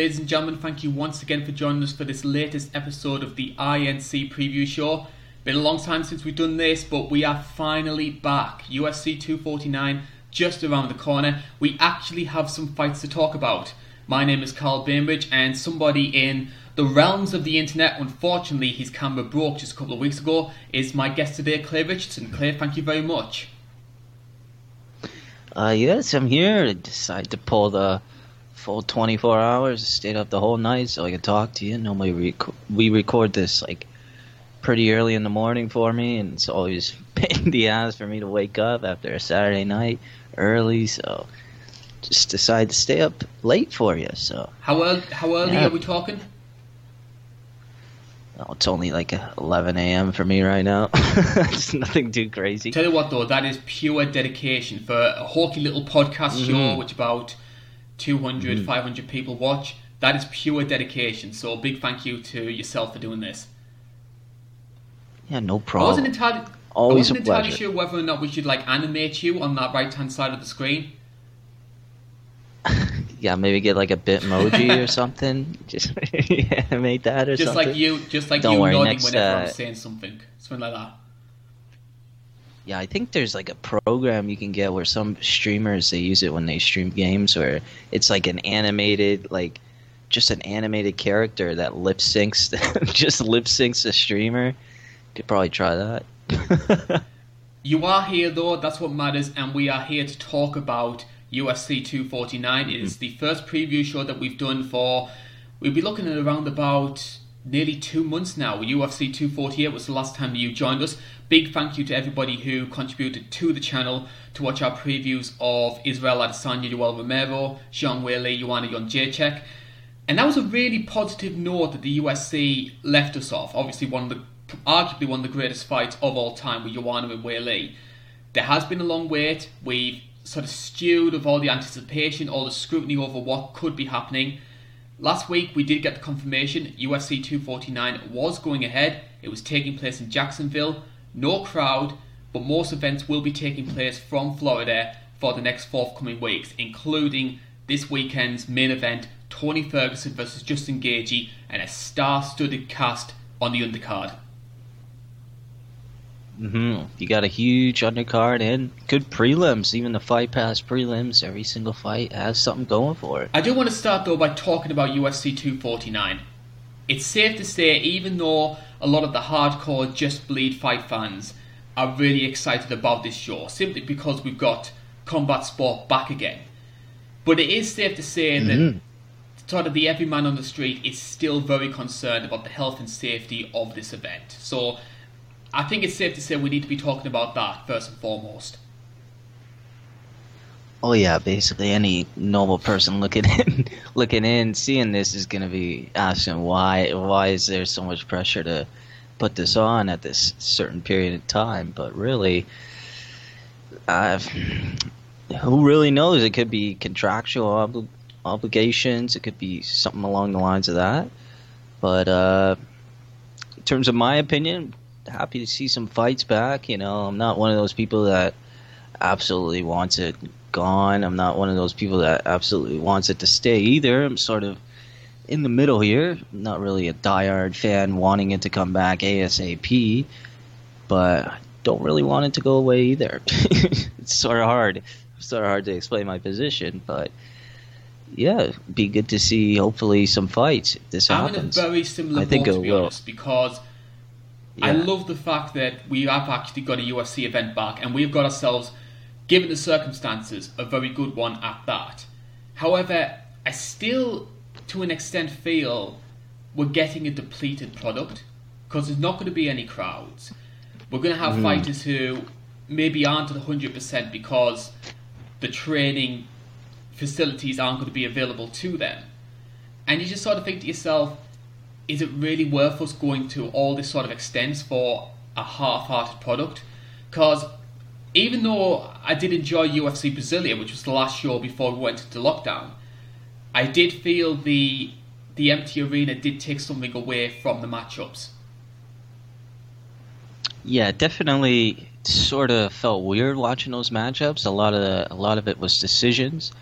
ladies and gentlemen. Thank you once again for joining us for this latest episode of the INC Preview Show. Been a long time since we've done this, but we are finally back. UFC 249 just around the corner. We actually have some fights to talk about. My name is Carl Bainbridge, and somebody in the realms of the internet, unfortunately, his camera broke just a couple of weeks ago, is my guest today, Clay Richardson. Clay, thank you very much. Uh, yes, I'm here. I decided to pull the full 24 hours, stayed up the whole night so I could talk to you. Normally, rec- we record this like pretty early in the morning for me, and it's always pain the ass for me to wake up after a Saturday night early. So just decided to stay up late for you. So how early? How early yeah. are we talking? Oh, it's only like 11 a.m. for me right now. it's nothing too crazy. Tell you what, though, that is pure dedication for a hawky little podcast mm-hmm. show, which about 200, mm-hmm. 500 people watch. That is pure dedication. So, big thank you to yourself for doing this. Yeah, no problem. I wasn't entirely, Always I wasn't entirely sure whether or not we should like animate you on that right hand side of the screen. yeah, maybe get like a Bitmoji or something. Just animate that or just something. Just like you, just like Don't you worry, nodding next, whenever uh, I'm saying something, something like that. Yeah, I think there's like a program you can get where some streamers they use it when they stream games where it's like an animated like just an animated character that lip syncs just lip syncs the streamer. Could probably try that. you are here though, that's what matters, and we are here to talk about UFC 249. It is hmm. the first preview show that we've done for. We'll be looking at around about nearly two months now. UFC 248 was the last time you joined us. Big thank you to everybody who contributed to the channel to watch our previews of Israel Adesanya, Yoel Romero, Zhang Weili, Joanna Jędrzejczyk. And that was a really positive note that the UFC left us off. Obviously, one of the arguably one of the greatest fights of all time with Joanna and Weili. There has been a long wait. We've sort of stewed of all the anticipation, all the scrutiny over what could be happening. Last week we did get the confirmation UFC 249 was going ahead. It was taking place in Jacksonville. No crowd, but most events will be taking place from Florida for the next forthcoming weeks, including this weekend's main event Tony Ferguson versus Justin Gaethje and a star-studded cast on the undercard. Mm-hmm. You got a huge undercard and good prelims. Even the fight pass prelims, every single fight has something going for it. I do want to start though by talking about UFC 249. It's safe to say, even though a lot of the hardcore Just Bleed fight fans are really excited about this show, simply because we've got combat sport back again. But it is safe to say mm-hmm. that sort of the everyman on the street is still very concerned about the health and safety of this event. So I think it's safe to say we need to be talking about that first and foremost. Oh yeah, basically any normal person looking in, looking in, seeing this is going to be asking why why is there so much pressure to put this on at this certain period of time? But really, uh, who really knows? It could be contractual obli- obligations. It could be something along the lines of that. But uh, in terms of my opinion, happy to see some fights back. You know, I'm not one of those people that absolutely wants it gone. I'm not one of those people that absolutely wants it to stay either. I'm sort of in the middle here. I'm not really a diehard fan wanting it to come back ASAP, but I don't really want it to go away either. it's sort of hard. It's sort of hard to explain my position, but yeah, be good to see hopefully some fights. If this I'm happens. in a very similar I think boat, to be will. honest, because yeah. I love the fact that we have actually got a UFC event back and we've got ourselves, given the circumstances, a very good one at that. However, I still, to an extent, feel we're getting a depleted product because there's not going to be any crowds. We're going to have mm. fighters who maybe aren't at 100% because the training facilities aren't going to be available to them. And you just sort of think to yourself, is it really worth us going to all this sort of extents for a half-hearted product? Because even though I did enjoy UFC Brasilia, which was the last show before we went into lockdown, I did feel the the empty arena did take something away from the matchups. Yeah, definitely. Sort of felt weird watching those matchups. A lot of a lot of it was decisions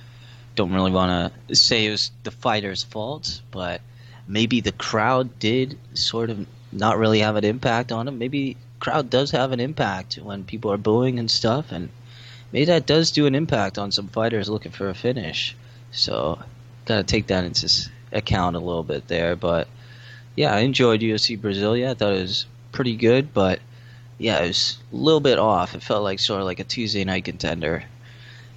don't really want to say it was the fighter's fault, but maybe the crowd did sort of not really have an impact on him. Maybe crowd does have an impact when people are booing and stuff, and maybe that does do an impact on some fighters looking for a finish. So, gotta take that into account a little bit there. But yeah, I enjoyed UFC Brasilia. I thought it was pretty good, but yeah, it was a little bit off. It felt like sort of like a Tuesday night contender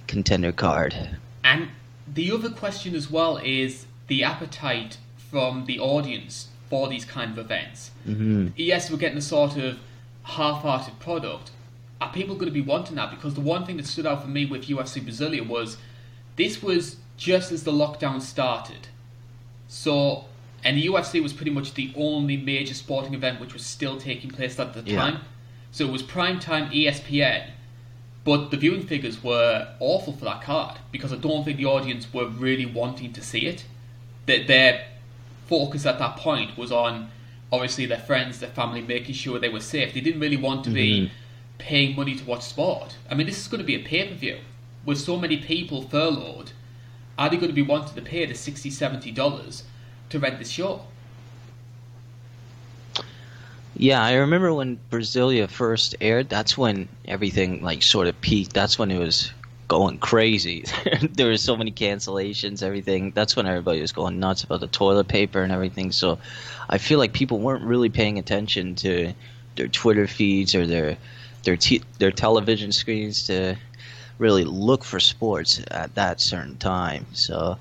contender card. And the other question as well is the appetite from the audience for these kind of events. Mm-hmm. Yes, we're getting a sort of half-hearted product. Are people going to be wanting that? Because the one thing that stood out for me with UFC Brasilia was this was just as the lockdown started. So, and the UFC was pretty much the only major sporting event which was still taking place at the Yeah. time. So it was prime time ESPN, but the viewing figures were awful for that card because I don't think the audience were really wanting to see it. That their focus at that point was on obviously their friends, their family, making sure they were safe. They didn't really want to be mm-hmm. paying money to watch sport. I mean, this is going to be a pay per view with so many people furloughed. Are they going to be wanting to pay the 60 $70 to rent this show? Yeah, I remember when Brasilia first aired. That's when everything like sort of peaked. That's when it was going crazy. there were so many cancellations, everything. That's when everybody was going nuts about the toilet paper and everything. So I feel like people weren't really paying attention to their Twitter feeds or their their their television screens to really look for sports at that certain time. So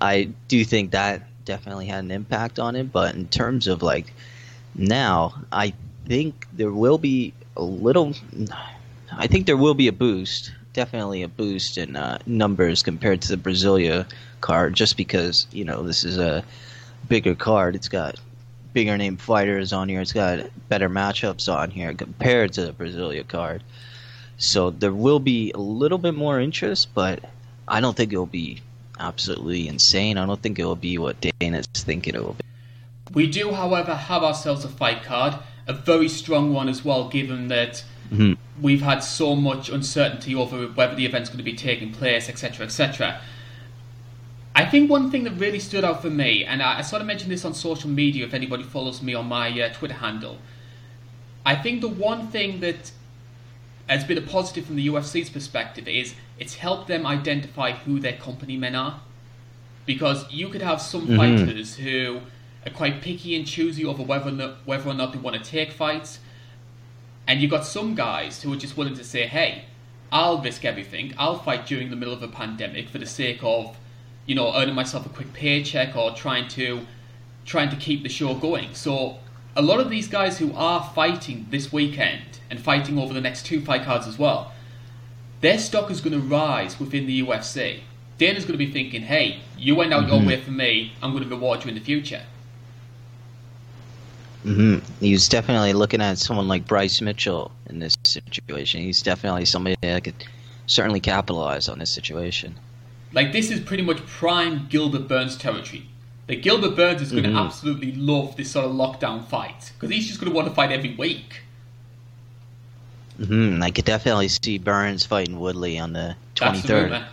I do think that definitely had an impact on it. But in terms of like now, I think there will be a little. I think there will be a boost, definitely a boost in uh, numbers compared to the Brasilia card, just because you know this is a bigger card. It's got bigger name fighters on here. It's got better matchups on here compared to the Brasilia card. So there will be a little bit more interest, but I don't think it will be absolutely insane. I don't think it will be what Dana's thinking it will be. We do, however, have ourselves a fight card, a very strong one as well, given that Mhm. we've had so much uncertainty over whether the event's going to be taking place, etc., etc. I think one thing that really stood out for me, and I, I sort of mentioned this on social media if anybody follows me on my uh, Twitter handle, I think the one thing that has been a positive from the UFC's perspective is it's helped them identify who their company men are. Because you could have some Mhm. fighters who are quite picky and choosy over whether or not, whether or not they want to take fights, and you've got some guys who are just willing to say, hey, I'll risk everything. I'll fight during the middle of a pandemic for the sake of, you know, earning myself a quick paycheck or trying to trying to keep the show going. So a lot of these guys who are fighting this weekend and fighting over the next two fight cards as well, their stock is going to rise within the UFC. Dana's going to be thinking, hey, you went out your Mhm. way for me, I'm going to reward you in the future. Hmm He's definitely looking at someone like Bryce Mitchell in this situation. He's definitely somebody that could certainly capitalize on this situation. Like this is pretty much prime Gilbert Burns territory. Like Gilbert Burns is going to Mhm. absolutely love this sort of lockdown fight because he's just going to want to fight every week. hmm I could definitely see Burns fighting Woodley on the the 23rd. I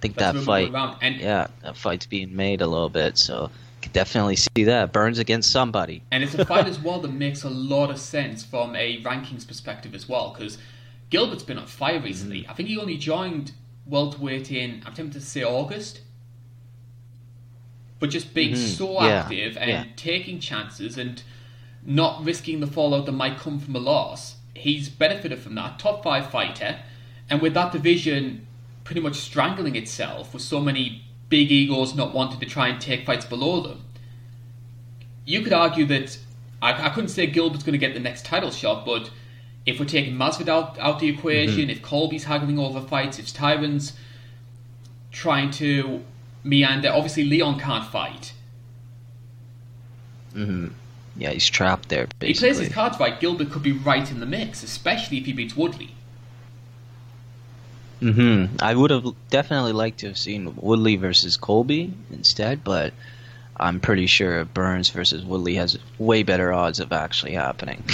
think That's that fight. And yeah, that fight's being made a little bit, so could definitely see that Burns against somebody. And it's a fight as well that makes a lot of sense from a rankings perspective as well, because Gilbert's been on fire recently. I think he only joined welterweight in, I'm tempted to say August. But just being Mhm, so yeah, active and yeah. taking chances and not risking the fallout that might come from a loss, he's benefited from that. Top five fighter, and with that division pretty much strangling itself with so many big egos not wanting to try and take fights below them, you could argue that I, I couldn't say Gilbert's going to get the next title shot, but if we're taking Masvidal out, out the equation, if Colby's haggling over fights, if Tyron's trying to meander, obviously Leon can't fight. hmm Yeah, he's trapped there, If he plays his cards right, Gilbert could be right in the mix, especially if he beats Woodley. Hmm I would have definitely liked to have seen Woodley versus Colby instead, but I'm pretty sure Burns versus Woodley has way better odds of actually happening.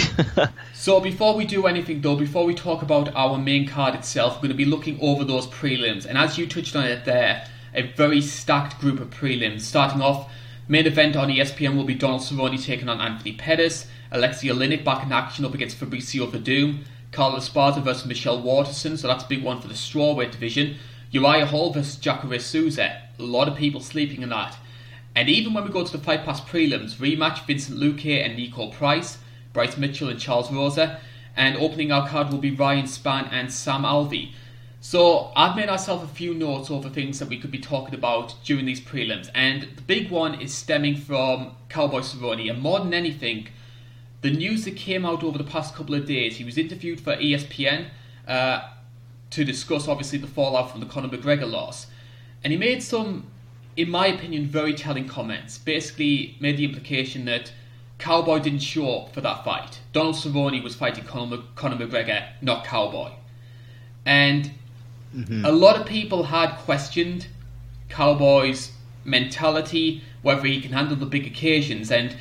So before we do anything though, before we talk about our main card itself, we're going to be looking over those prelims. And as you touched on it there, a very stacked group of prelims. Starting off, main event on ESPN will be Donald Cerrone taking on Anthony Pettis, Alexei Oleinik back in action up against Fabricio Werdum, Carla Esparza versus Michelle Waterson, so that's a big one for the strawweight division. Uriah Hall versus Jacare Souza, a lot of people sleeping in that. And even when we go to the Fight Pass prelims, rematch Vicente Luque and Niko Price, Bryce Mitchell and Charles Rosa, and opening our card will be Ryan Spann and Sam Alvey. So I've made myself a few notes over things that we could be talking about during these prelims, and the big one is stemming from Cowboy Cerrone, and more than anything, the news that came out over the past couple of days. He was interviewed for ESPN uh, to discuss, obviously, the fallout from the Conor McGregor loss, and he made some, in my opinion, very telling comments. Basically, made the implication that Cowboy didn't show up for that fight. Donald Cerrone was fighting Conor, Conor McGregor, not Cowboy, and Mm-hmm. A lot of people had questioned Cowboy's mentality, whether he can handle the big occasions, and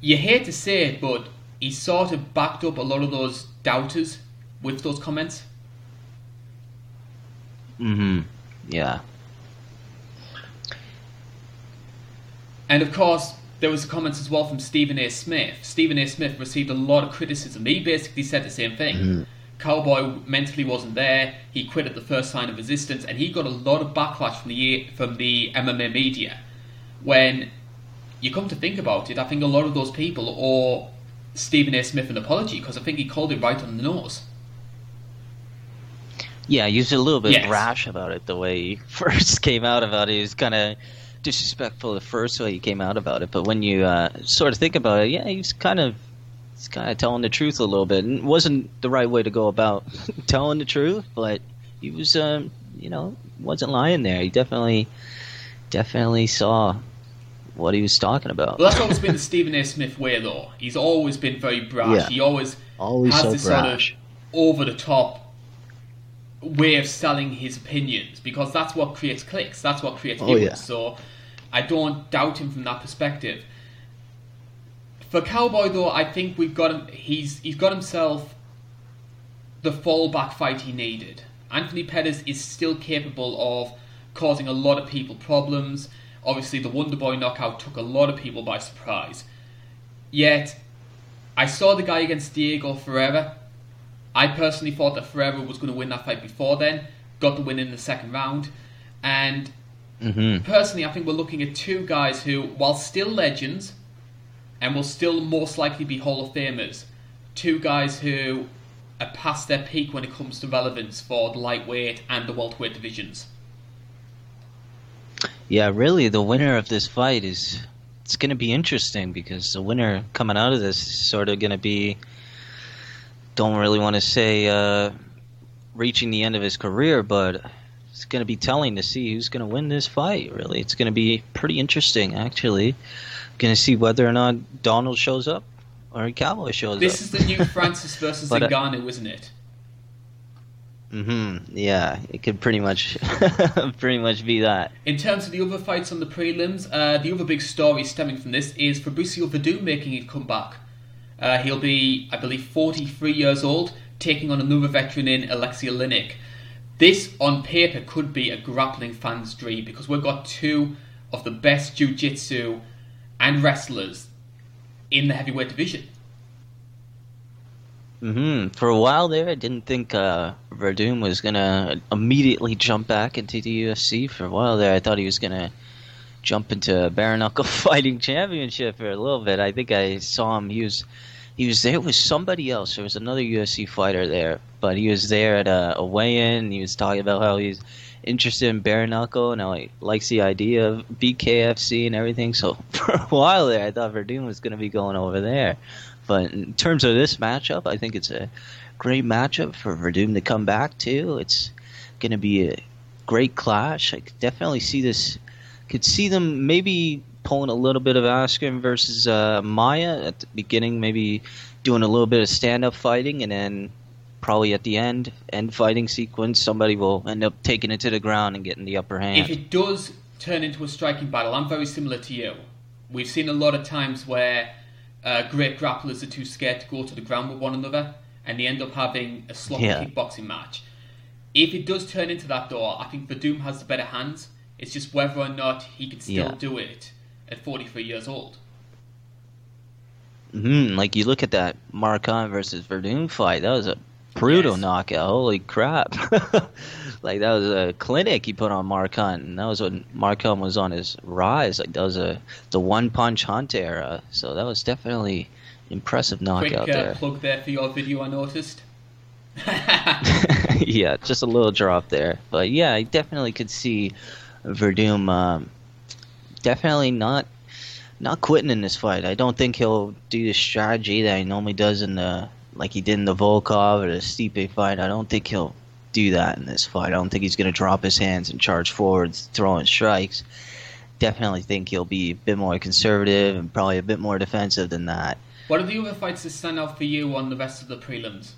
you hate to say it, but he sort of backed up a lot of those doubters with those comments. Mm-hmm. Yeah. And of course, there was comments as well from Stephen A. Smith. Stephen A. Smith received a lot of criticism. He basically said the same thing. Mm-hmm. Cowboy mentally wasn't there. He quit at the first sign of resistance, and he got a lot of backlash from the from the MMA media. When you come to think about it, I think a lot of those people owe Stephen A. Smith an apology because I think he called it right on the nose. Yeah, he was a little bit yes. rash about it. The way he first came out about it, he was kind of disrespectful the first way he came out about it. But when you uh, sort of think about it, yeah, he's kind of he's kind of telling the truth a little bit. And it wasn't the right way to go about telling the truth, but he was, um, you know, wasn't lying there. He definitely, definitely saw what he was talking about. Well, that's always been the Stephen A. Smith way, though. He's always been very brash. Yeah. He always, always has so this brash. sort of over the top way of selling his opinions because that's what creates clicks. That's what creates viewers. Oh, yeah. So I don't doubt him from that perspective. For Cowboy though, I think we've got him. He's he's got himself the fallback fight he needed. Anthony Pettis is still capable of causing a lot of people problems. Obviously, the Wonder Boy knockout took a lot of people by surprise. Yet, I saw the guy against Diego Ferreira. I personally thought that Ferreira was going to win that fight before then. Got the win in the second round. And mm-hmm. personally, I think we're looking at two guys who, while still legends, and will still most likely be Hall of Famers. Two guys who are past their peak when it comes to relevance for the lightweight and the welterweight divisions. Yeah, really, the winner of this fight is it's going to be interesting because the winner coming out of this is sort of going to be don't really want to say uh, reaching the end of his career, but it's going to be telling to see who's going to win this fight. Really, it's going to be pretty interesting, actually going to see whether or not Donald shows up or Cowboy shows this up. This is the new Francis versus but, uh, Ngannou, isn't it? Hmm Yeah, it could pretty much, pretty much be that. In terms of the other fights on the prelims, uh, the other big story stemming from this is Fabricio Werdum making his comeback. Uh, he'll be, I believe, 43 years old, taking on another veteran in Alexei Oleinik. This, on paper, could be a grappling fan's dream because we've got two of the best jiu-jitsu and wrestlers in the heavyweight division. Hmm For a while there, I didn't think uh, Werdum was gonna immediately jump back into the UFC. For a while there, I thought he was gonna jump into bare knuckle fighting championship for a little bit. I think I saw him. He was he was there with somebody else. There was another UFC fighter there, but he was there at a, a weigh-in. He was talking about how he's interested in bare knuckle and how he likes the idea of BKFC and everything. So for a while there, I thought Werdum was going to be going over there. But in terms of this matchup, I think it's a great matchup for Werdum to come back to. It's going to be a great clash. I could definitely see this. Could see them maybe pulling a little bit of Askren versus uh, Maia at the beginning, maybe doing a little bit of stand-up fighting, and then probably at the end end fighting sequence, somebody will end up taking it to the ground and getting the upper hand. If it does turn into a striking battle, I'm very similar to you. We've seen a lot of times where uh, great grapplers are too scared to go to the ground with one another, and they end up having a sloppy yeah. kickboxing match. If it does turn into that, though, I think Werdum has the better hands. It's just whether or not he can still Yeah. do it at 43 years old. hmm Like you look at that Mark Hunt versus Werdum fight. That was a brutal Yes. knockout. Holy crap! like that was a clinic he put on Mark Hunt. And that was when Mark Hunt was on his rise. Like that was a the one punch hunt era. So that was definitely impressive Quick knockout uh, there. plug there for your video, I noticed. yeah, just a little drop there. But yeah, I definitely could see Werdum um, definitely not not quitting in this fight. I don't think he'll do the strategy that he normally does in the like he did in the Volkov or the Stipe fight. I don't think he'll do that in this fight. I don't think he's going to drop his hands and charge forwards, throwing strikes. Definitely think he'll be a bit more conservative and probably a bit more defensive than that. what are the other fights that stand out for you on the rest of the prelims?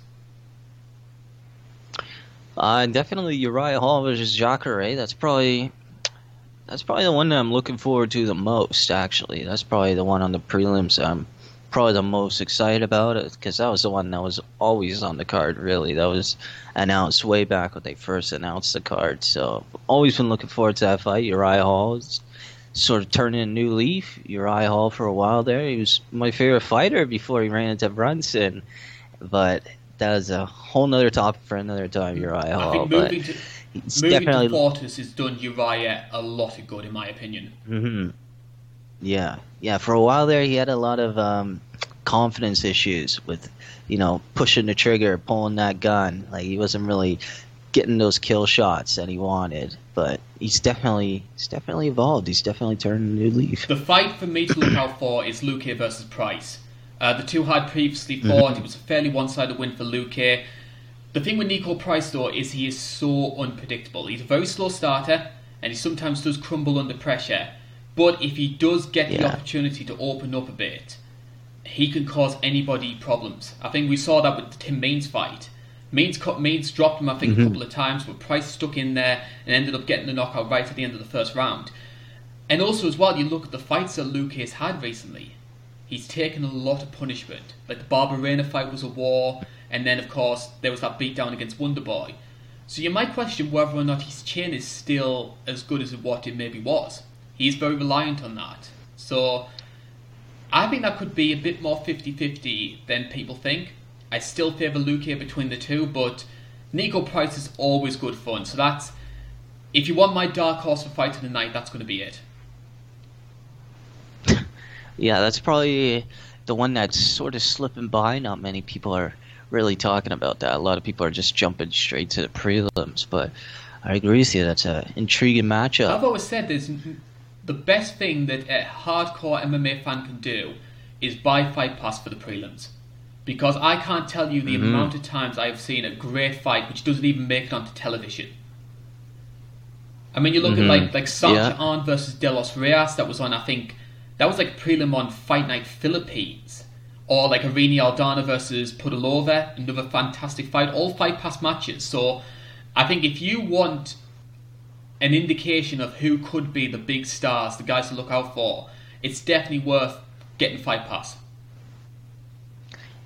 Uh, definitely Uriah Hall versus Jacare. That's probably that's probably the one that I'm looking forward to the most. Actually, that's probably the one on the prelims I'm probably the most excited about it because that was the one that was always on the card. Really, that was announced way back when they first announced the card. So always been looking forward to that fight. Uriah Hall is sort of turning a new leaf. Uriah Hall for a while there, he was my favorite fighter before he ran into Brunson, but. That is a whole nother topic for another time, Uriah I Hall. think but moving to moving definitely. to Fortis has done Uriah a lot of good, in my opinion. hmm Yeah, yeah. For a while there, he had a lot of um, confidence issues with, you know, pushing the trigger, pulling that gun. Like he wasn't really getting those kill shots that he wanted. But he's definitely, he's definitely evolved. He's definitely turned a new leaf. The fight for me to look out for is Luque versus Price. Uh, the two had previously fought. It was a fairly one-sided win for Luque. The thing with Niko Price, though, is he is so unpredictable. He's a very slow starter, and he sometimes does crumble under pressure. But if he does get the opportunity to open up a bit, he can cause anybody problems. I think we saw that with the Tim Means fight. Means, cut, Means dropped him, I think, a mm-hmm. couple of times, but Price stuck in there and ended up getting the knockout right at the end of the first round. And also, as well, you look at the fights that Luque has had recently. He's taken a lot of punishment. Like the Barberena fight was a war, and then, of course, there was that beatdown against Wonderboy. So you might question whether or not his chin is still as good as what it maybe was. He's very reliant on that. So I think that could be a bit more 50 50 than people think. I still favour Luque between the two, but Niko Price is always good fun. So that's. If you want my dark horse for fight of the night, that's going to be it. Yeah, that's probably the one that's sort of slipping by. Not many people are really talking about that. A lot of people are just jumping straight to the prelims. But I agree with you. That's an intriguing matchup. I've always said this the best thing that a hardcore MMA fan can do is buy Fight Pass for the prelims. Because I can't tell you the Mhm. amount of times I've seen a great fight which doesn't even make it onto television. I mean, you look Mhm. at like like Sancha Yeah. Arn versus De Los Reyes, that was on, I think, that was like a prelim on Fight Night Philippines. Or like Irene Aldana versus Pudilova, another fantastic fight. All Fight Pass matches. So I think if you want an indication of who could be the big stars, the guys to look out for, it's definitely worth getting Fight Pass.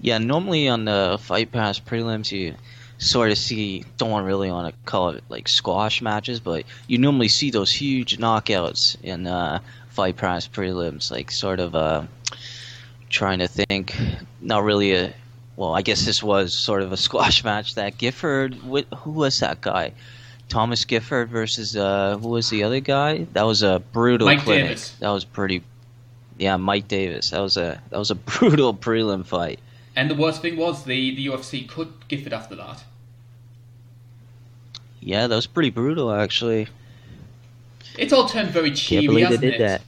Yeah, normally on the Fight Pass prelims, you sort of see, don't really want to call it like squash matches, but you normally see those huge knockouts in uh, Fight Pass prelims, like sort of uh, trying to think, not really a, well, I guess this was sort of a squash match that Gifford, wh- who was that guy? Thomas Gifford versus, uh, who was the other guy? That was a brutal Mike clinic. Davis. That was pretty, yeah, Mike Davis. That was a, that was a brutal prelim fight. And the worst thing was the, the UFC cut Gifford after that. Yeah, that was pretty brutal, actually. It's all turned very cheery, believe they hasn't did it? that.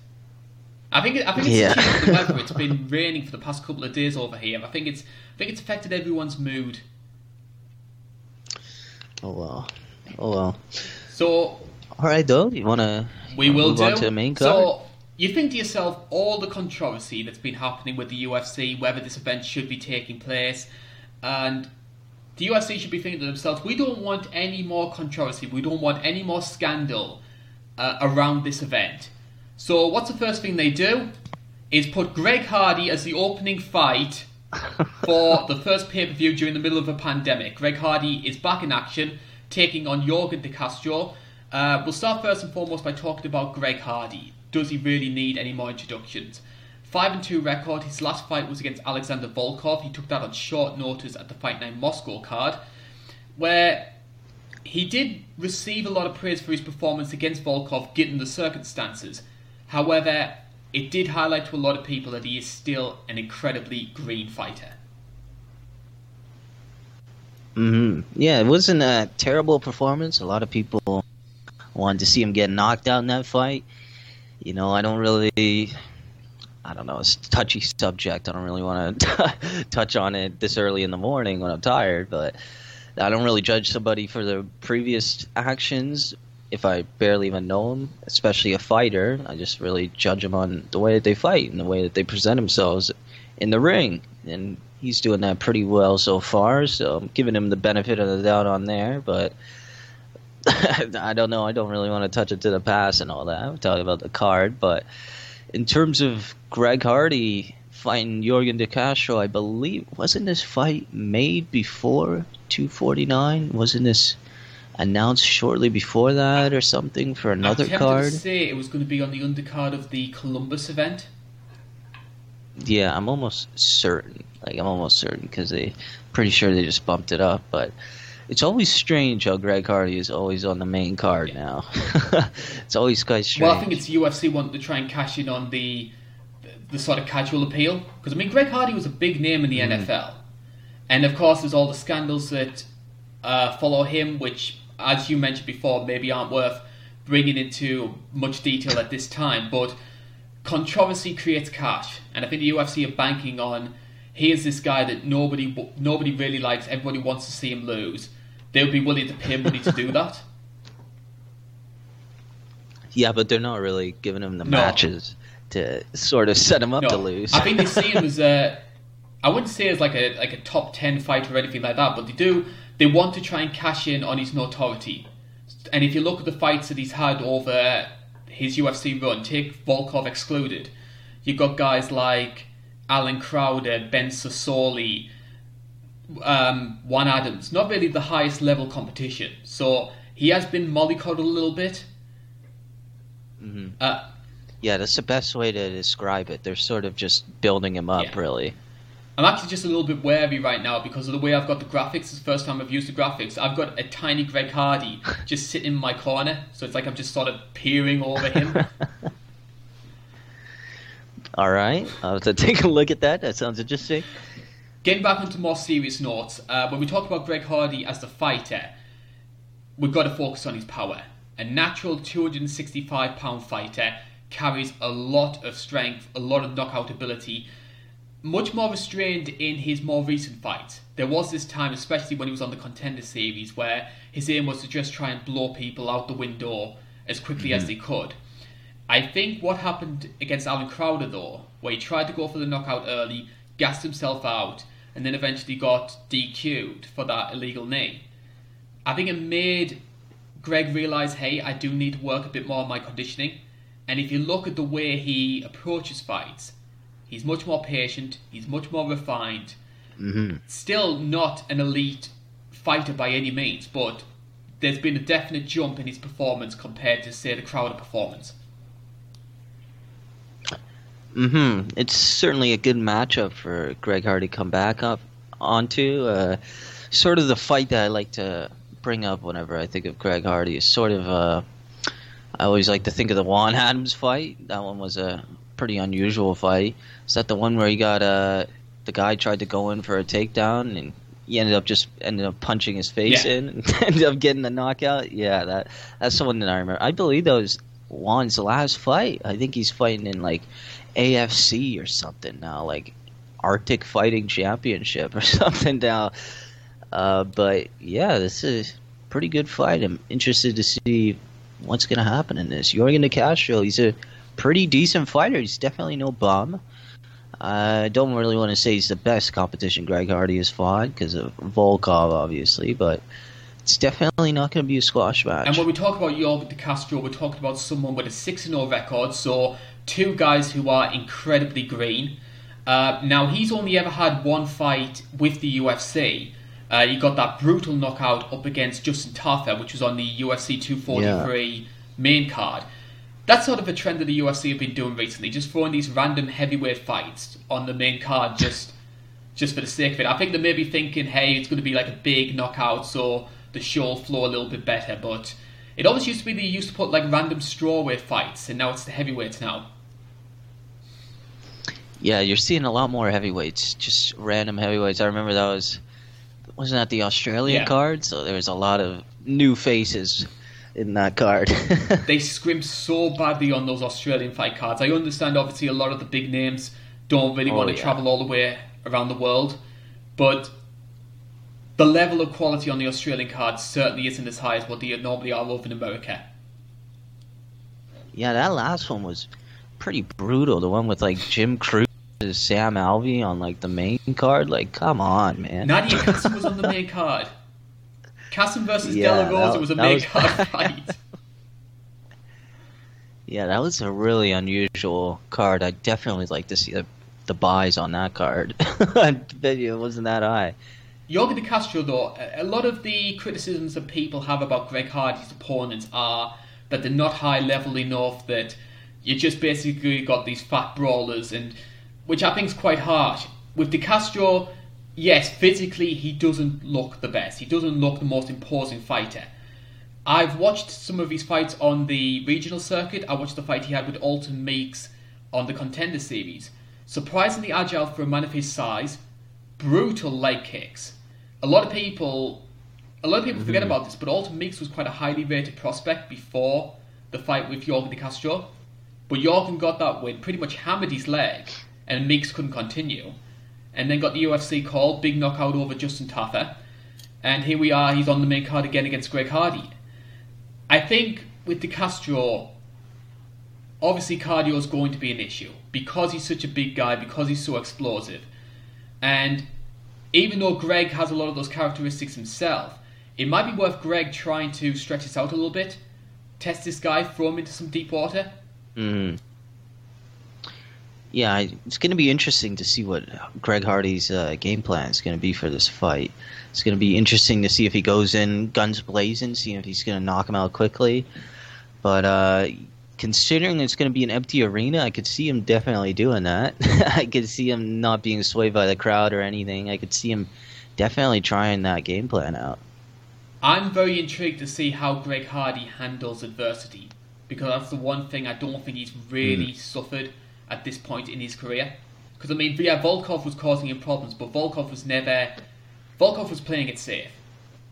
I think I think it's yeah. the weather. It's been raining for the past couple of days over here. I think it's I think it's affected everyone's mood. Oh well. Oh well. So All right, though. You wanna? we will move do. on to the main card. so you think to yourself, all the controversy that's been happening with the UFC, whether this event should be taking place, and the UFC should be thinking to themselves, we don't want any more controversy. We don't want any more scandal uh, around this event. So what's the first thing they do? Is put Greg Hardy as the opening fight for the first pay per view during the middle of a pandemic. Greg Hardy is back in action, taking on Yorgan De Castro. Uh, we'll start first and foremost by talking about Greg Hardy. Does he really need any more introductions? 5 and 2 record. His last fight was against Alexander Volkov. He took that on short notice at the Fight Night Moscow card, where he did receive a lot of praise for his performance against Volkov given the circumstances. However, it did highlight to a lot of people that he is still an incredibly green fighter. Hmm Yeah, it wasn't a terrible performance. A lot of people wanted to see him get knocked out in that fight. You know, I don't really I don't know, it's a touchy subject. I don't really want to touch on it this early in the morning when I'm tired, but I don't really judge somebody for their previous actions if I barely even know them, especially a fighter. I just really judge them on the way that they fight and the way that they present themselves in the ring. And he's doing that pretty well so far, so I'm giving him the benefit of the doubt on there, but I don't know. I don't really want to touch it to the past and all that. I'm talking about the card, but in terms of Greg Hardy fighting Yorgan De Castro, I believe wasn't this fight made before 249? Wasn't this announced shortly before that or something for another I card? to say it was going to be on the undercard of the Columbus event. Yeah, I'm almost certain. Like I'm almost certain because they pretty sure they just bumped it up, but it's always strange how Greg Hardy is always on the main card yeah. now. it's always quite strange. Well, I think it's UFC wanting to try and cash in on the the, sort of casual appeal because I mean Greg Hardy was a big name in the mm. NFL, and of course there's all the scandals that uh, follow him, which, as you mentioned before, maybe aren't worth bringing into much detail at this time. But controversy creates cash, and I think the UFC are banking on here's this guy that nobody nobody really likes, everybody wants to see him lose They'll be willing to pay money to do that. Yeah, but they're not really giving him the no. matches to sort of set him up no. to lose. I think they see him as a. I wouldn't say as like a like a top ten fighter or anything like that, but they do. They want to try and cash in on his notoriety. And if you look at the fights that he's had over his UFC run, take Volkov excluded, you've got guys like Allen Crowder, Ben Sosoli, um, Juan Adams, not really the highest level competition. So he has been mollycoddled a little bit. Mm-hmm. Uh, yeah, that's the best way to describe it. They're sort of just building him up, yeah. really. I'm actually just a little bit wary right now because of the way I've got the graphics. It's the first time I've used the graphics. I've got a tiny Greg Hardy just sitting in my corner, so it's like I'm just sort of peering over him. All right, I'll have to take a look at that. That sounds interesting. Getting back onto more serious notes, uh, when we talk about Greg Hardy as the fighter, we've got to focus on his power. A natural 265 pound fighter carries a lot of strength, a lot of knockout ability, much more restrained in his more recent fights. There was this time, especially when he was on the contender series, where his aim was to just try and blow people out the window as quickly mm-hmm. as they could. I think what happened against Allen Crowder, though, where he tried to go for the knockout early, gassed himself out, and then eventually got DQ'd for that illegal knee. I think it made Greg realize, hey, I do need to work a bit more on my conditioning. And if you look at the way he approaches fights, he's much more patient, he's much more refined. Mm-hmm. Still not an elite fighter by any means, but there's been a definite jump in his performance compared to, say, the Crowder performance. Hmm. It's certainly a good matchup for Greg Hardy come back up onto. Uh, sort of the fight that I like to bring up whenever I think of Greg Hardy is sort of. Uh, I always like to think of the Juan Adams fight. That one was a pretty unusual fight. Is that the one where he got uh, the guy tried to go in for a takedown and he ended up just ended up punching his face yeah. in and ended up getting the knockout? Yeah, that that's the one that I remember. I believe that was Juan's last fight. I think he's fighting in like AFC or something now, like Arctic Fighting Championship or something now. Uh, but yeah, this is pretty good fight. I'm interested to see what's going to happen in this. Yorgan De Castro, he's a pretty decent fighter. He's definitely no bum. I don't really want to say he's the best competition Greg Hardy has fought because of Volkov, obviously, but it's definitely not going to be a squash match. And when we talk about Yorgan De Castro, we're talking about someone with a 6 0 record, so two guys who are incredibly green. Uh, now, he's only ever had one fight with the UFC, Uh, you got that brutal knockout up against Justin Tafa, which was on the UFC 243 main card. That's sort of a trend that the UFC have been doing recently, just throwing these random heavyweight fights on the main card just just for the sake of it. I think they may be thinking, hey, it's going to be like a big knockout, so the show will flow a little bit better. But it always used to be they used to put like random strawweight fights, and now it's the heavyweights now. Yeah, you're seeing a lot more heavyweights, just random heavyweights. I remember that was wasn't that the Australian Yeah. card, so there was a lot of new faces in that card. they scrimp so badly on those Australian fight cards. I understand, obviously, a lot of the big names don't really Oh, want to yeah. travel all the way around the world, but the level of quality on the Australian cards certainly isn't as high as what they normally are over in America. yeah, that last one was pretty brutal. The one with like Jim Crute, and Sam Alvey on like the main card. Like, come on, man. Nadia was on the main card. Kassem versus Yeah, De La Rosa was a that main was- card fight. Yeah, that was a really unusual card. I definitely like to see the, the buys on that card. I bet you it wasn't that high. Jorge de Castro, though, a lot of the criticisms that people have about Greg Hardy's opponents are that they're not high level enough, that you just basically got these fat brawlers, and which I think is quite harsh. With de Castro, yes, physically he doesn't look the best. He doesn't look the most imposing fighter. I've watched some of his fights on the regional circuit. I watched the fight he had with Alton Meeks on the Contender Series. Surprisingly agile for a man of his size, brutal leg kicks. A lot of people, a lot of people forget mm-hmm. about this, but Alton Meeks was quite a highly rated prospect before the fight with Yorgan de Castro. But Yorgan got that win, pretty much hammered his leg, and Meeks couldn't continue. And then got the UFC call, big knockout over Justin Tafa. And here we are, he's on the main card again against Greg Hardy. I think with De Castro, obviously cardio is going to be an issue because he's such a big guy, because he's so explosive. And even though Greg has a lot of those characteristics himself, it might be worth Greg trying to stretch this out a little bit, test this guy, throw him into some deep water. Mm. Yeah, I- it's going to be interesting to see what Greg Hardy's uh, game plan is going to be for this fight. It's going to be interesting to see if he goes in guns blazing, see if he's going to knock him out quickly. But uh, considering it's going to be an empty arena, I could see him definitely doing that. I could see him not being swayed by the crowd or anything. I could see him definitely trying that game plan out. I'm very intrigued to see how Greg Hardy handles adversity because that's the one thing I don't think he's really suffered at this point in his career. Because I mean, yeah, Volkov was causing him problems, but Volkov was never. Volkov was playing it safe.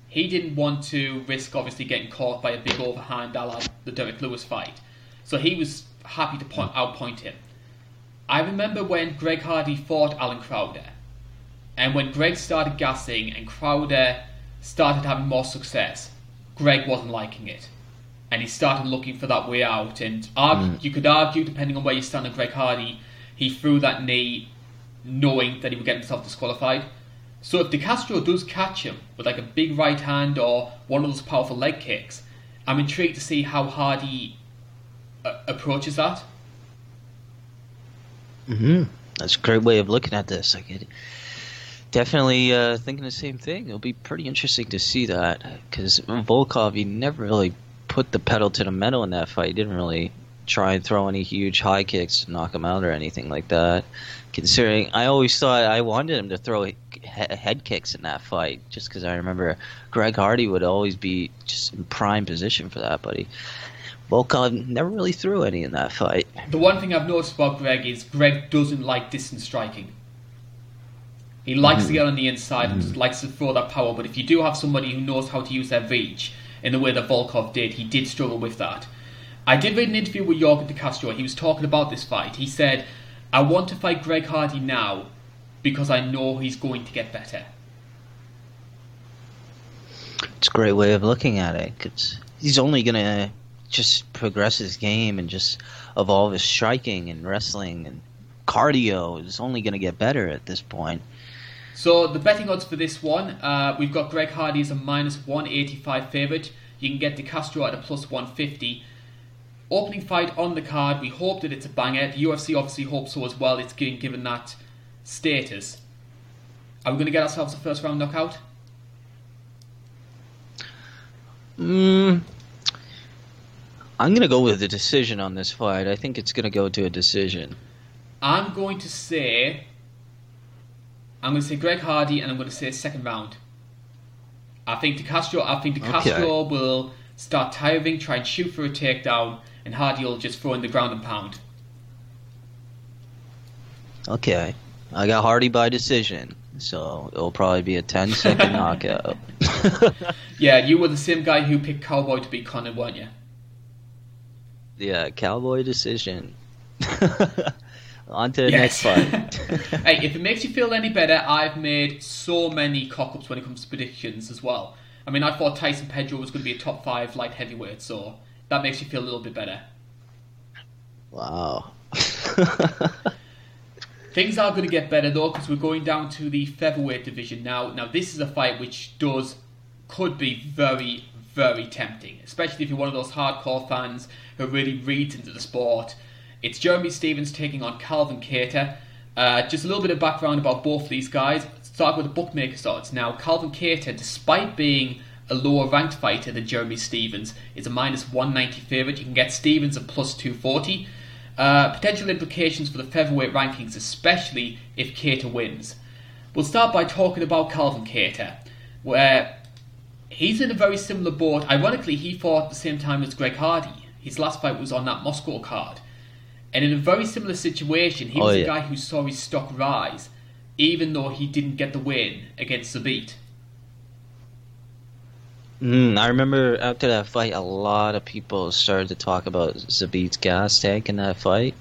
He didn't want to risk obviously getting caught by a big overhand, a the Derrick Lewis fight. So he was happy to point, outpoint him. I remember when Greg Hardy fought Allen Crowder, and when Greg started gassing and Crowder started having more success, Greg wasn't liking it. And he started looking for that way out. And arg- you could argue, depending on where you stand on Greg Hardy, he threw that knee knowing that he would get himself disqualified. So if De Castro does catch him with like a big right hand or one of those powerful leg kicks, I'm intrigued to see how Hardy uh, approaches that. hmm That's a great way of looking at this. I get definitely uh, thinking the same thing. It'll be pretty interesting to see that because Volkov, he never really put the pedal to the metal in that fight. He didn't really try and throw any huge high kicks to knock him out or anything like that. Considering, I always thought I wanted him to throw he- head kicks in that fight, just because I remember Greg Hardy would always be just in prime position for that, he. Volkov never really threw any in that fight. The one thing I've noticed about Greg is Greg doesn't like distance striking. He likes to hmm. get on the inside and just likes to throw that power, but if you do have somebody who knows how to use their reach in the way that Volkov did, he did struggle with that. I did read an interview with Yorgan de Castro. He was talking about this fight. He said, I want to fight Greg Hardy now because I know he's going to get better. It's a great way of looking at it. 'cause he's only gonna just progress his game and just evolve his striking and wrestling and cardio is only gonna get better at this point. So the betting odds for this one, uh, we've got Greg Hardy as a minus 185 favourite. You can get De Castro at a plus 150. Opening fight on the card, we hope that it's a banger. The UFC obviously hopes so as well. It's getting given that status. Are we going to get ourselves a first round knockout? Mm, I'm gonna go with a decision on this fight. I think it's gonna go to a decision. I'm going to say. I'm going to say Greg Hardy, and I'm going to say second round. I think DeCastro. I think DeCastro Okay. will start tiring, try and shoot for a takedown, and Hardy will just throw in the ground and pound. Okay, I got Hardy by decision, so it'll probably be a 10 second knockout. Yeah, you were the same guy who picked Cowboy to beat Conor, weren't you? yeah, cowboy decision. On to the Yes. next fight. hey, if it makes you feel any better, I've made so many cock ups when it comes to predictions as well. I mean, I thought Tyson Pedro was going to be a top five light heavyweight, so that makes you feel a little bit better. wow. Things are going to get better though because we're going down to the featherweight division now. Now this is a fight which does could be very very tempting, especially if you're one of those hardcore fans who really reads into the sport. It's Jeremy Stephens taking on Calvin Kattar. Uh, just a little bit of background about both these guys. Start with the bookmakers odds. Now Calvin Kattar, despite being a lower ranked fighter than Jeremy Stephens, is a minus 190 favourite. You can get Stephens at plus 240. Uh, potential implications for the featherweight rankings, especially if Kattar wins. We'll start by talking about Calvin Kattar, where he's in a very similar boat. Ironically, he fought at the same time as Greg Hardy. His last fight was on that Moscow card. And in a very similar situation, he Oh, was yeah. a guy who saw his stock rise, even though he didn't get the win against Zabit. Mm, I remember after that fight, a lot of people started to talk about Zabit's gas tank in that fight.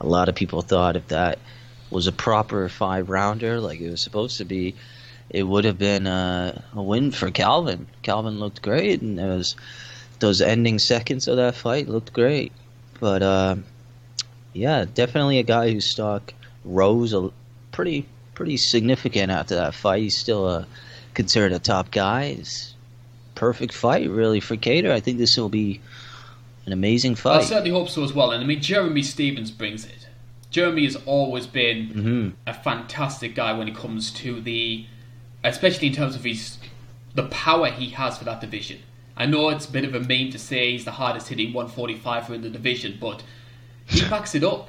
A lot of people thought if that was a proper five rounder, like it was supposed to be, it would have been a, a win for Calvin. Calvin looked great, and those ending seconds of that fight looked great. But uh, yeah, definitely a guy whose stock rose a pretty pretty significant after that fight. He's still a considered a top guy. He's perfect fight really for Kattar. I think this will be an amazing fight. I certainly hope so as well. And I mean, Jeremy Stephens brings it. Jeremy has always been hmm a fantastic guy when it comes to the, especially in terms of his, the power he has for that division. I know it's a bit of a meme to say he's the hardest hitting 145er in the division, but he backs it up.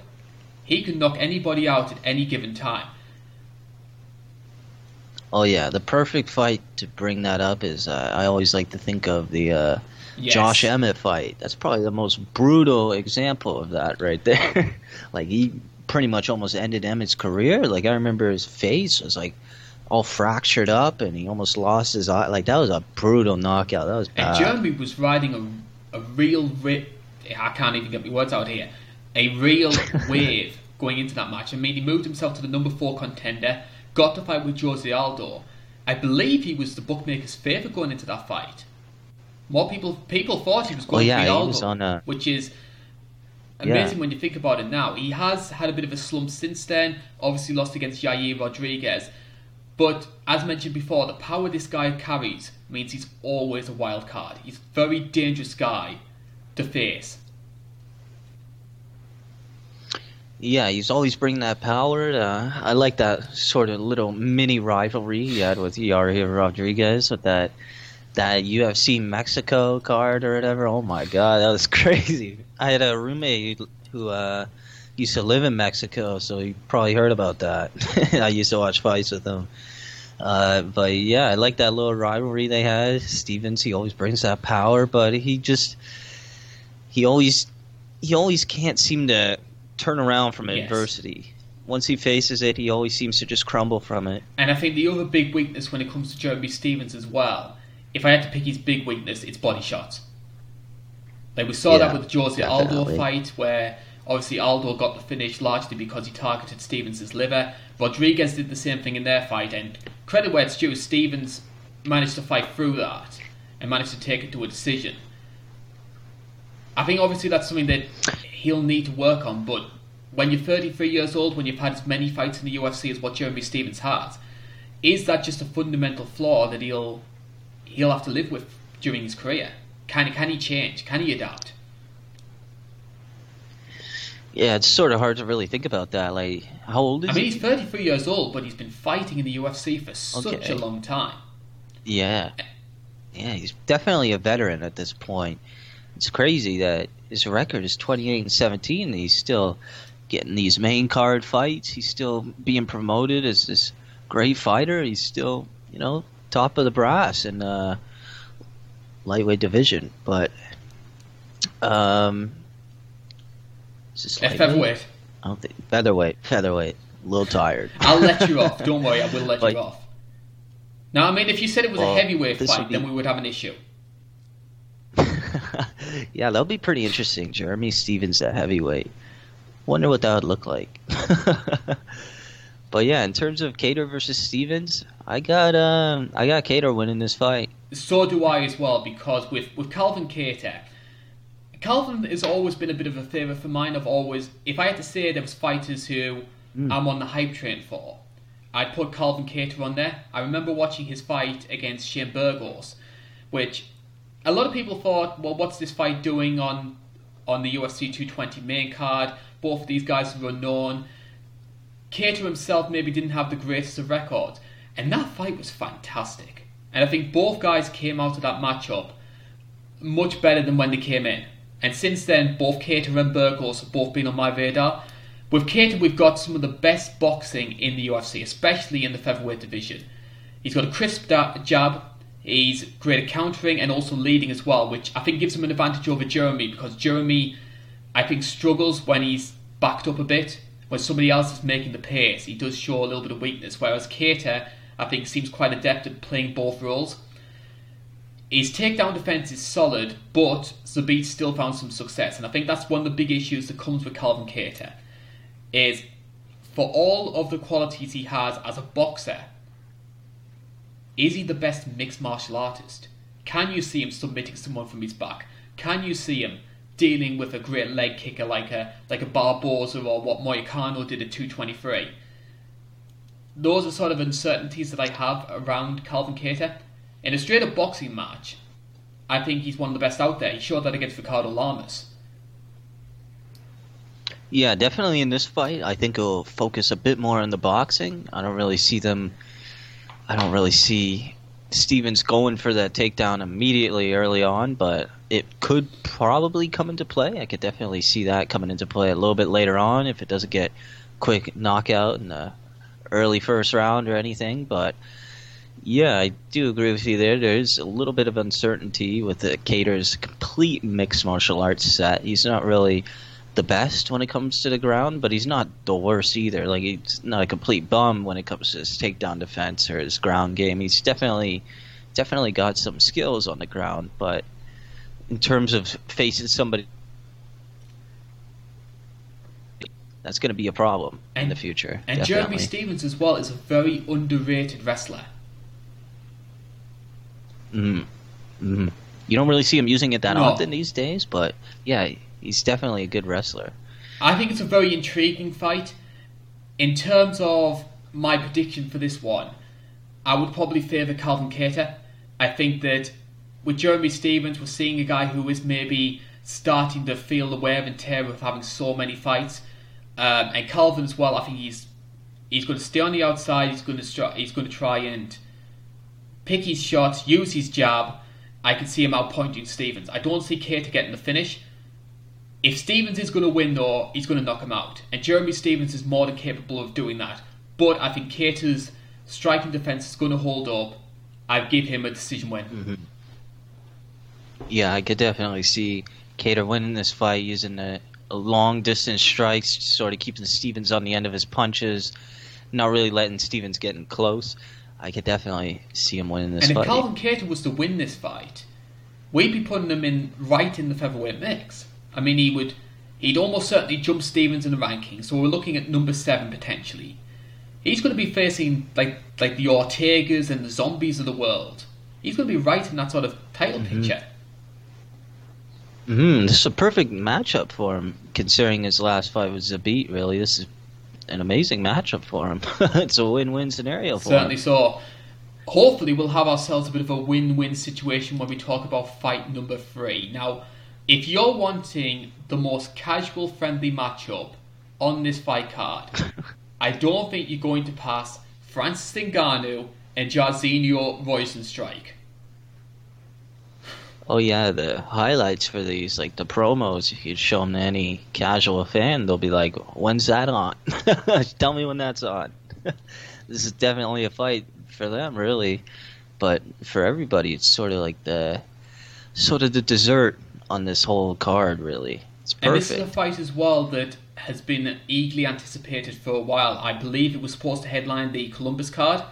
He can knock anybody out at any given time. Oh yeah, the perfect fight to bring that up is uh, I always like to think of the uh, Yes. Josh Emmett fight. That's probably the most brutal example of that right there. like he pretty much almost ended Emmett's career. Like I remember his face was like all fractured up, and he almost lost his eye. Like that was a brutal knockout. That was And bad. Jeremy was riding a, a real, rip. I can't even get my words out here, a real wave going into that match. I mean, he moved himself to the number four contender, got to fight with Jose Aldo. I believe he was the bookmaker's favourite going into that fight. More people people thought he was Oh going yeah, to beat Aldo, a which is Yeah. amazing when you think about it now. He has had a bit of a slump since then, obviously lost against Yair Rodriguez. But as mentioned before, the power this guy carries means he's always a wild card. He's a very dangerous guy to face. Yeah, he's always bringing that power. Uh, I like that sort of little mini rivalry he had with Yair Rodriguez with that that UFC Mexico card or whatever. Oh my god, that was crazy. I had a roommate who uh, used to live in Mexico, so he probably heard about that. I used to watch fights with him. Uh, but yeah, I like that little rivalry they had. Stephens, he always brings that power, but he just he always he always can't seem to turn around from Yes. adversity. Once he faces it, he always seems to just crumble from it. And I think the other big weakness when it comes to Jeremy Stephens as well, if I had to pick his big weakness, it's body shots. Like we saw that with the Jose Aldo fight, where obviously Aldo got the finish largely because he targeted Stephens' liver. Rodriguez did the same thing in their fight, and credit where it's due, Stephens managed to fight through that and managed to take it to a decision. I think obviously that's something that he'll need to work on, but when you're 33 years old, when you've had as many fights in the UFC as what Jeremy Stephens has, is that just a fundamental flaw that he'll he'll have to live with during his career? Can can he change? Can he adapt? Yeah, it's sort of hard to really think about that. Like, how old is he? I mean, he? he's 33 years old, but he's been fighting in the UFC for such Okay. a long time. Yeah. Yeah, he's definitely a veteran at this point. It's crazy that his record is 28 and 17. And he's still getting these main card fights. He's still being promoted as this great fighter. He's still, you know, top of the brass in uh, lightweight division. But um, is this lightweight? featherweight. I don't think featherweight. Featherweight. A little tired. I'll let you off. Don't worry, I will let you off. Now, I mean, if you said it was well, a heavyweight fight, be... then we would have an issue. yeah, that'll be pretty interesting. Jeremy Stephens at heavyweight. Wonder what that would look like. but yeah, in terms of Kattar versus Stephens, I got um, I got Kattar winning this fight. So do I as well because with with Calvin Kattar, Calvin has always been a bit of a favourite for mine. I've always, if I had to say there was fighters who mm. I'm on the hype train for, I'd put Calvin Kattar on there. I remember watching his fight against Shane Burgos, which a lot of people thought, well, what's this fight doing on on the UFC 220 main card? Both of these guys were unknown. Kattar himself maybe didn't have the greatest of records, and that fight was fantastic. And I think both guys came out of that matchup much better than when they came in. And since then, both Kattar and Burgos have both been on my radar. With Kattar, we've got some of the best boxing in the UFC, especially in the featherweight division. He's got a crisp jab, he's great at countering and also leading as well, which I think gives him an advantage over Jeremy because Jeremy, I think, struggles when he's backed up a bit. When somebody else is making the pace, he does show a little bit of weakness, whereas Kattar, I think, seems quite adept at playing both roles. His takedown defense is solid, but Zabit still found some success, and I think that's one of the big issues that comes with Calvin Kattar. Is for all of the qualities he has as a boxer, is he the best mixed martial artist? Can you see him submitting someone from his back? Can you see him dealing with a great leg kicker like a like a Barboza or what Moicano did at 223? Those are sort of uncertainties that I have around Calvin Kattar. In a straight up boxing match, I think he's one of the best out there. He showed that against Ricardo Lamas. Yeah, definitely in this fight, I think he'll focus a bit more on the boxing. I don't really see them. I don't really see Stephens going for that takedown immediately early on, but it could probably come into play. I could definitely see that coming into play a little bit later on if it doesn't get quick knockout in the early first round or anything. But yeah, I do agree with you there. There's a little bit of uncertainty with the Kattar's complete mixed martial arts set. He's not really the best when it comes to the ground, but he's not the worst either. Like he's not a complete bum when it comes to his takedown defense or his ground game. He's definitely definitely got some skills on the ground, but in terms of facing somebody that's going to be a problem and, in the future. And definitely. Jeremy Stephens as well is a very underrated wrestler. Mm. Mm. You don't really see him using it that no. often these days, but yeah, he's definitely a good wrestler. I think it's a very intriguing fight. In terms of my prediction for this one, I would probably favour Calvin Kattar. I think that with Jeremy Stephens, we're seeing a guy who is maybe starting to feel the wear and tear of having so many fights. Um, and Calvin as well. I think he's he's going to stay on the outside. He's going to he's going to try and pick his shots, use his jab. I can see him outpointing Stephens. I don't see Kattar getting the finish. If Stephens is going to win, though, he's going to knock him out. And Jeremy Stephens is more than capable of doing that. But I think Kattar's striking defense is going to hold up. I give him a decision win. Mm-hmm. Yeah, I could definitely see Kattar winning this fight using a, a long distance strikes, sort of keeping Stephens on the end of his punches, not really letting Stephens get in close. I could definitely see him winning this and fight. And if Calvin Kattar was to win this fight, we'd be putting him in right in the featherweight mix. I mean, he would, he'd almost certainly jump Stephens in the rankings. So we're looking at number seven potentially. He's going to be facing like like the Ortegas and the zombies of the world. He's going to be right in that sort of title mm-hmm. picture. Mm-hmm. This is a perfect matchup for him, considering his last fight was a beat. Really, this is an amazing matchup for him. it's a win-win scenario for Certainly him. Certainly so. Hopefully, we'll have ourselves a bit of a win-win situation when we talk about fight number three. Now, if you're wanting the most casual, friendly matchup on this fight card, I don't think you're going to pass Francis Ngannou and Jairzinho Rozenstruik. Oh yeah, the highlights for these, like the promos, if you show them to any casual fan, they'll be like, "When's that on? Tell me when that's on." this is definitely a fight for them, really, but for everybody, it's sort of like the sort of the dessert on this whole card, really. It's perfect. And this is a fight as well that has been eagerly anticipated for a while. I believe it was supposed to headline the Columbus card.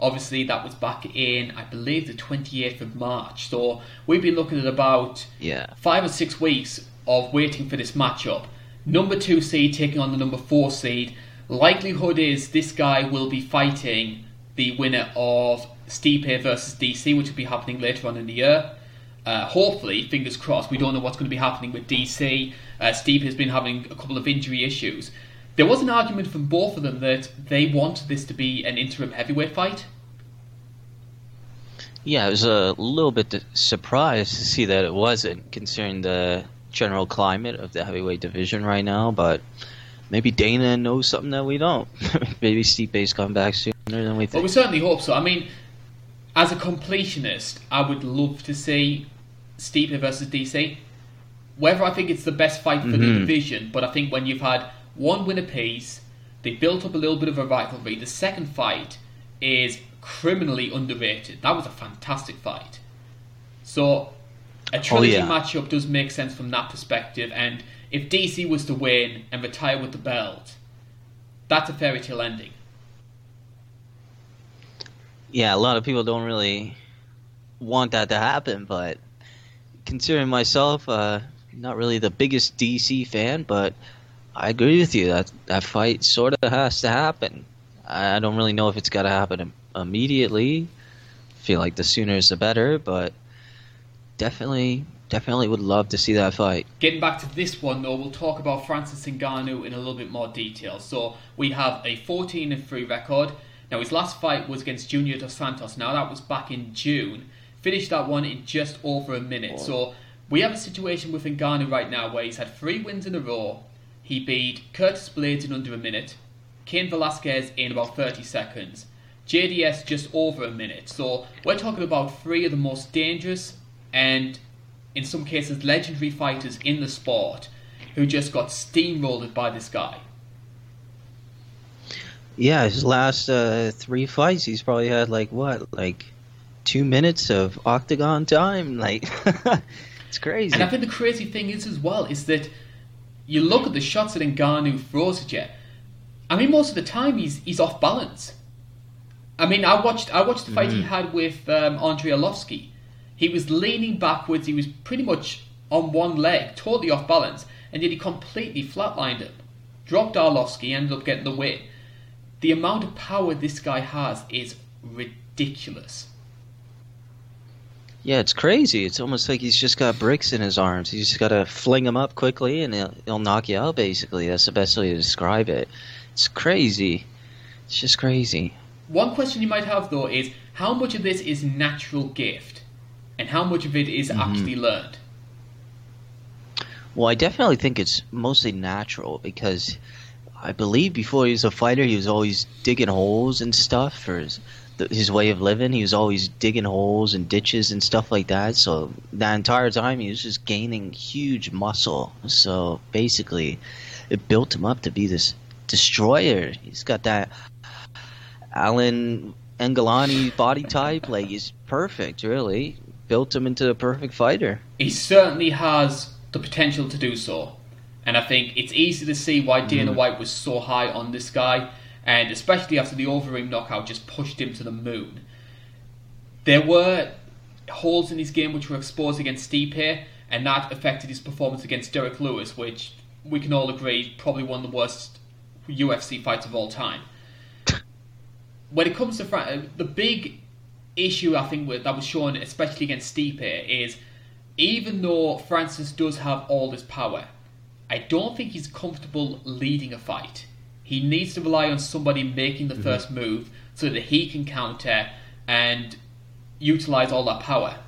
Obviously, that was back in, I believe, the 28th of March. So we've been looking at about yeah. five or six weeks of waiting for this matchup. Number two seed taking on the number four seed. Likelihood is this guy will be fighting the winner of Stipe versus DC, which will be happening later on in the year. Uh, hopefully, fingers crossed, we don't know what's going to be happening with DC. Uh, Steve has been having a couple of injury issues. There was an argument from both of them that they wanted this to be an interim heavyweight fight. Yeah, I was a little bit surprised to see that it wasn't, considering the general climate of the heavyweight division right now. But maybe Dana knows something that we don't. maybe Stipe's coming back sooner than we think. Well, we certainly hope so. I mean, as a completionist, I would love to see Stipe versus DC. Whether I think it's the best fight for mm-hmm. the division, but I think when you've had one win apiece, they built up a little bit of a rivalry. The second fight is criminally underrated. That was a fantastic fight. So a trilogy oh, yeah. matchup does make sense from that perspective. And if DC was to win and retire with the belt, that's a fairy tale ending. Yeah, a lot of people don't really want that to happen, but considering myself, uh, not really the biggest DC fan, but I agree with you that that fight sort of has to happen. I don't really know if it's got to happen immediately. Feel like the sooner is the better, but definitely, definitely would love to see that fight. Getting back to this one though, we'll talk about Francis Ngannou in a little bit more detail. So we have a 14 and 3 record. Now his last fight was against Junior Dos Santos. Now that was back in June. Finished that one in just over a minute. So we have a situation with Ngannou right now where he's had three wins in a row. He beat Curtis Blaydes in under a minute, Cain Velasquez in about 30 seconds, JDS just over a minute. So we're talking about three of the most dangerous and, in some cases, legendary fighters in the sport who just got steamrolled by this guy. Yeah, his last uh, three fights, he's probably had like what, like two minutes of octagon time. Like, it's crazy. And I think the crazy thing is as well is that you look at the shots that Ngannou throws at you. I mean, most of the time he's he's off balance. I mean, I watched I watched the fight mm-hmm. he had with um, Andrei Arlovski. He was leaning backwards. He was pretty much on one leg, totally off balance, and yet he completely flatlined him. Dropped Arlovski, ended up getting the win. The amount of power this guy has is ridiculous. Yeah, it's crazy. It's almost like he's just got bricks in his arms. He's just got to fling them up quickly, and he'll, he'll knock you out. Basically, that's the best way to describe it. It's crazy. It's just crazy. One question you might have though is how much of this is natural gift, and how much of it is mm-hmm. actually learned. Well, I definitely think it's mostly natural because I believe before he was a fighter, he was always digging holes and stuff for his his way of living. He was always digging holes and ditches and stuff like that. So that entire time he was just gaining huge muscle. So basically, it built him up to be this destroyer. He's got that Alain Ngalani body type. Like he's perfect, really. Built him into a perfect fighter. He certainly has the potential to do so. And I think it's easy to see why Dana mm. White was so high on this guy and especially after the Overeem knockout just pushed him to the moon. There were holes in his game which were exposed against Stipe, and that affected his performance against Derrick Lewis, which we can all agree is probably one of the worst UFC fights of all time. When it comes to Fra- the big issue, I think that was shown, especially against Stipe, is even though Francis does have all this power, I don't think he's comfortable leading a fight. He needs to rely on somebody making the mm-hmm. first move so that he can counter and utilize all that power.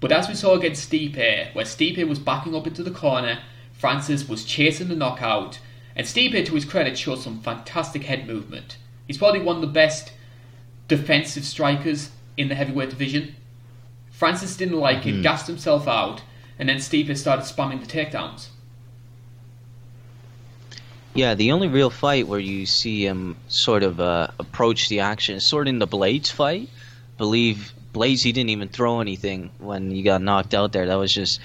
But as we saw against Stipe, where Stipe was backing up into the corner, Francis was chasing the knockout, and Stipe, to his credit, showed some fantastic head movement. He's probably one of the best defensive strikers in the heavyweight division. Francis didn't like Mm-hmm. it, gassed himself out, and then Stipe started spamming the takedowns. Yeah, the only real fight where you see him sort of uh, approach the action, is sort of in the Blaydes fight. Believe Blaydes, he didn't even throw anything when he got knocked out there. That was just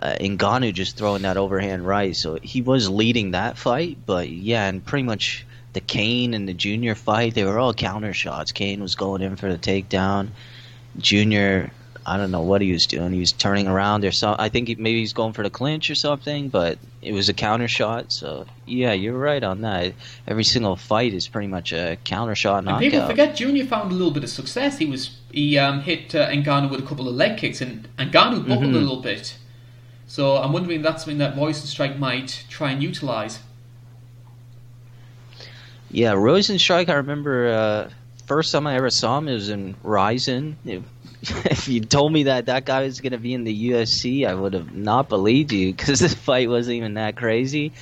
uh, just throwing that overhand right. So he was leading that fight, but yeah, and pretty much the Cain and the Junior fight, they were all counter shots. Cain was going in for the takedown. Junior, I don't know what he was doing. He was turning around or so. I think he, maybe he's going for the clinch or something, but it was a counter shot. So yeah, you're right on that. Every single fight is pretty much a counter shot And knockout. people forget Junior found a little bit of success. He was he um, hit uh, Ngannou with a couple of leg kicks, and Ngannou buckled Mhm. a little bit. So I'm wondering if that's something that Rozenstruik might try and utilize. Yeah, Rozenstruik. I remember uh, first time I ever saw him it was in Rizin. If, you told me that that guy was going to be in the UFC, I would have not believed you because this fight wasn't even that crazy.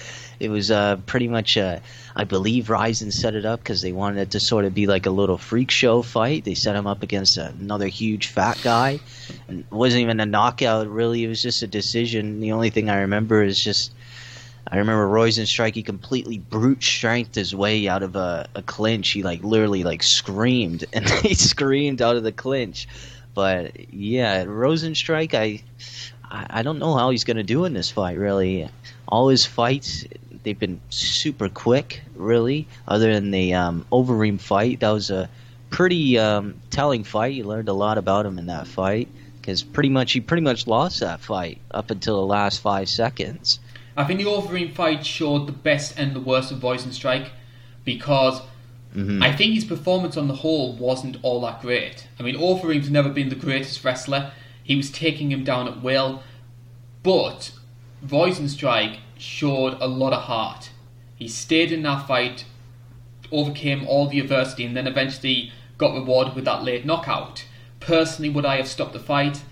It was uh, pretty much, uh, I believe, Rizin set it up because they wanted it to sort of be like a little freak show fight. They set him up against another huge fat guy. And it wasn't even a knockout, really. It was just a decision. The only thing I remember is just I remember Rozenstruik, he completely brute strength his way out of a, a clinch. He like literally like screamed and he screamed out of the clinch. But yeah, Rozenstruik, I I don't know how he's gonna do in this fight. Really, all his fights they've been super quick. Really, other than the um, Overeem fight, that was a pretty um, telling fight. You learned a lot about him in that fight because pretty much he pretty much lost that fight up until the last five seconds. I think the Overeem fight showed the best and the worst of Rozenstruik because Mhm. I think his performance on the whole wasn't all that great. I mean, Overeem's never been the greatest wrestler. He was taking him down at will, but Rozenstruik showed a lot of heart. He stayed in that fight, overcame all the adversity, and then eventually got rewarded with that late knockout. Personally, would I have stopped the fight?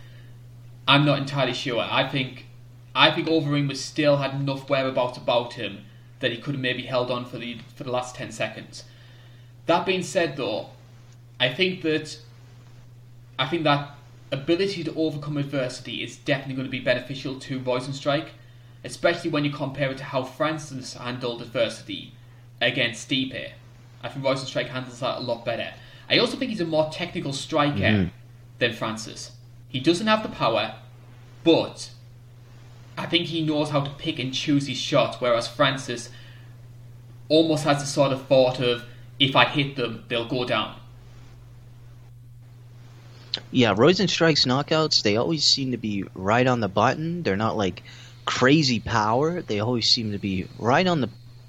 I'm not entirely sure. I think I think Overeem was still had enough whereabouts about him that he could have maybe held on for the for the last ten seconds. That being said, though, I think that I think that ability to overcome adversity is definitely going to be beneficial to Rozenstruik, especially when you compare it to how Francis handled adversity against Stipe. I think Rozenstruik handles that a lot better. I also think he's a more technical striker Mhm. than Francis. He doesn't have the power, but I think he knows how to pick and choose his shots, whereas Francis almost has the sort of thought of if I hit them, they'll go down. Yeah, Rozenstruik's knockouts, they always seem to be right on the button. They're not like crazy power. They always seem to be right on the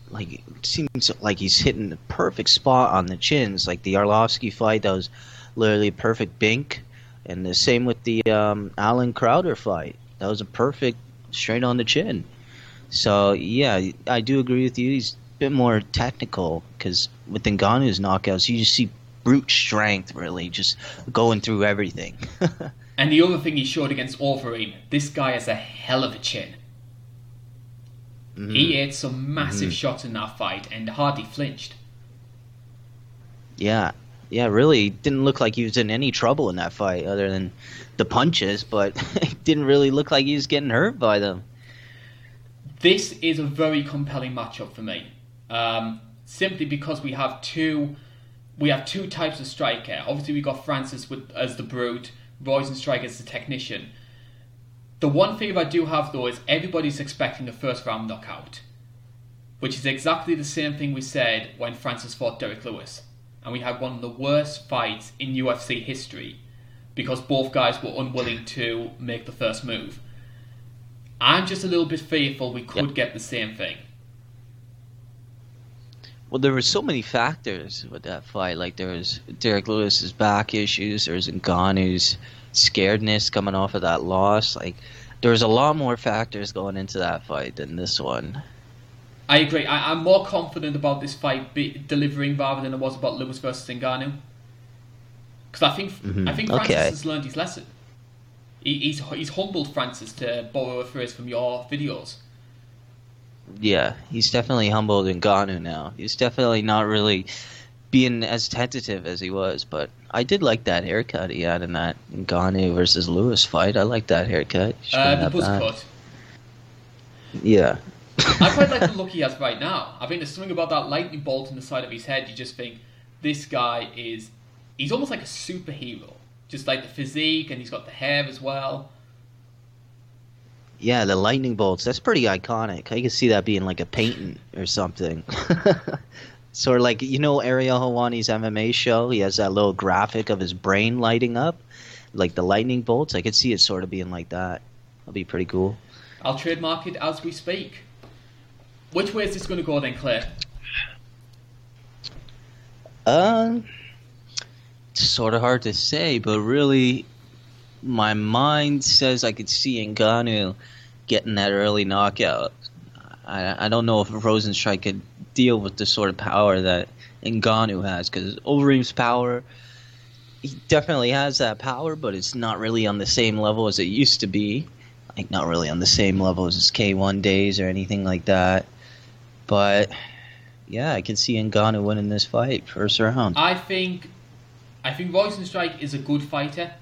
like it seems like he's hitting the perfect spot on the chins. Like the Arlovski fight, that was literally a perfect bink. And the same with the um, Allen Crowder fight. That was a perfect straight on the chin. So yeah, I do agree with you. He's a bit more technical because with Ngannou's knockouts, you just see brute strength, really, just going through everything. And the other thing he showed against Overeem, this guy has a hell of a chin. Mm-hmm. He ate some massive shots in that fight and hardly flinched. Yeah, yeah, really didn't look like he was in any trouble in that fight, other than the punches. But it didn't really look like he was getting hurt by them. This is a very compelling matchup for me, um, simply because we have two, we have two types of striker. Obviously, we got Francis with as the brute, Rozenstruik as the technician. The one favor I do have though is everybody's expecting a first round knockout, which is exactly the same thing we said when Francis fought Derrick Lewis, and we had one of the worst fights in UFC history because both guys were unwilling to make the first move. I'm just a little bit fearful we could Yep. get the same thing. Well, there were so many factors with that fight. Like there was Derrick Lewis's back issues. There was Ngannou's scaredness coming off of that loss. Like there was a lot more factors going into that fight than this one. I agree. I, I'm more confident about this fight be, delivering rather than I was about Lewis versus Ngannou. Because I think Mhm. I think Francis Okay. has learned his lesson. He, he's he's humbled Francis to borrow a phrase from your videos. Yeah, he's definitely humbled in Ngannou now. He's definitely not really being as tentative as he was. But I did like that haircut he had in that Ngannou versus Lewis fight. I like that haircut. Uh, the buzz cut. Yeah. I quite like the look he has right now. I think there's something about that lightning bolt in the side of his head. You just think this guy is. He's almost like a superhero. Just like the physique, and he's got the hair as well. Yeah, the lightning bolts. That's pretty iconic. I can see that being like a painting or something. sort of like you know Ariel Helwani's MMA show. He has that little graphic of his brain lighting up, like the lightning bolts. I could see it sort of being like that. That'd be pretty cool. I'll trademark it as we speak. Which way is this going to go then, Claire? Um, it's sort of hard to say, but really, my mind says I could see Ngannou getting that early knockout. I, I don't know if Rozenstruik could deal with the sort of power that Ngannou has, because Overeem's power, he definitely has that power, but it's not really on the same level as it used to be. Like, not really on the same level as his K1 days or anything like that. But yeah, I can see Ngannou winning this fight first round. I think, I think Rozenstruik is a good fighter,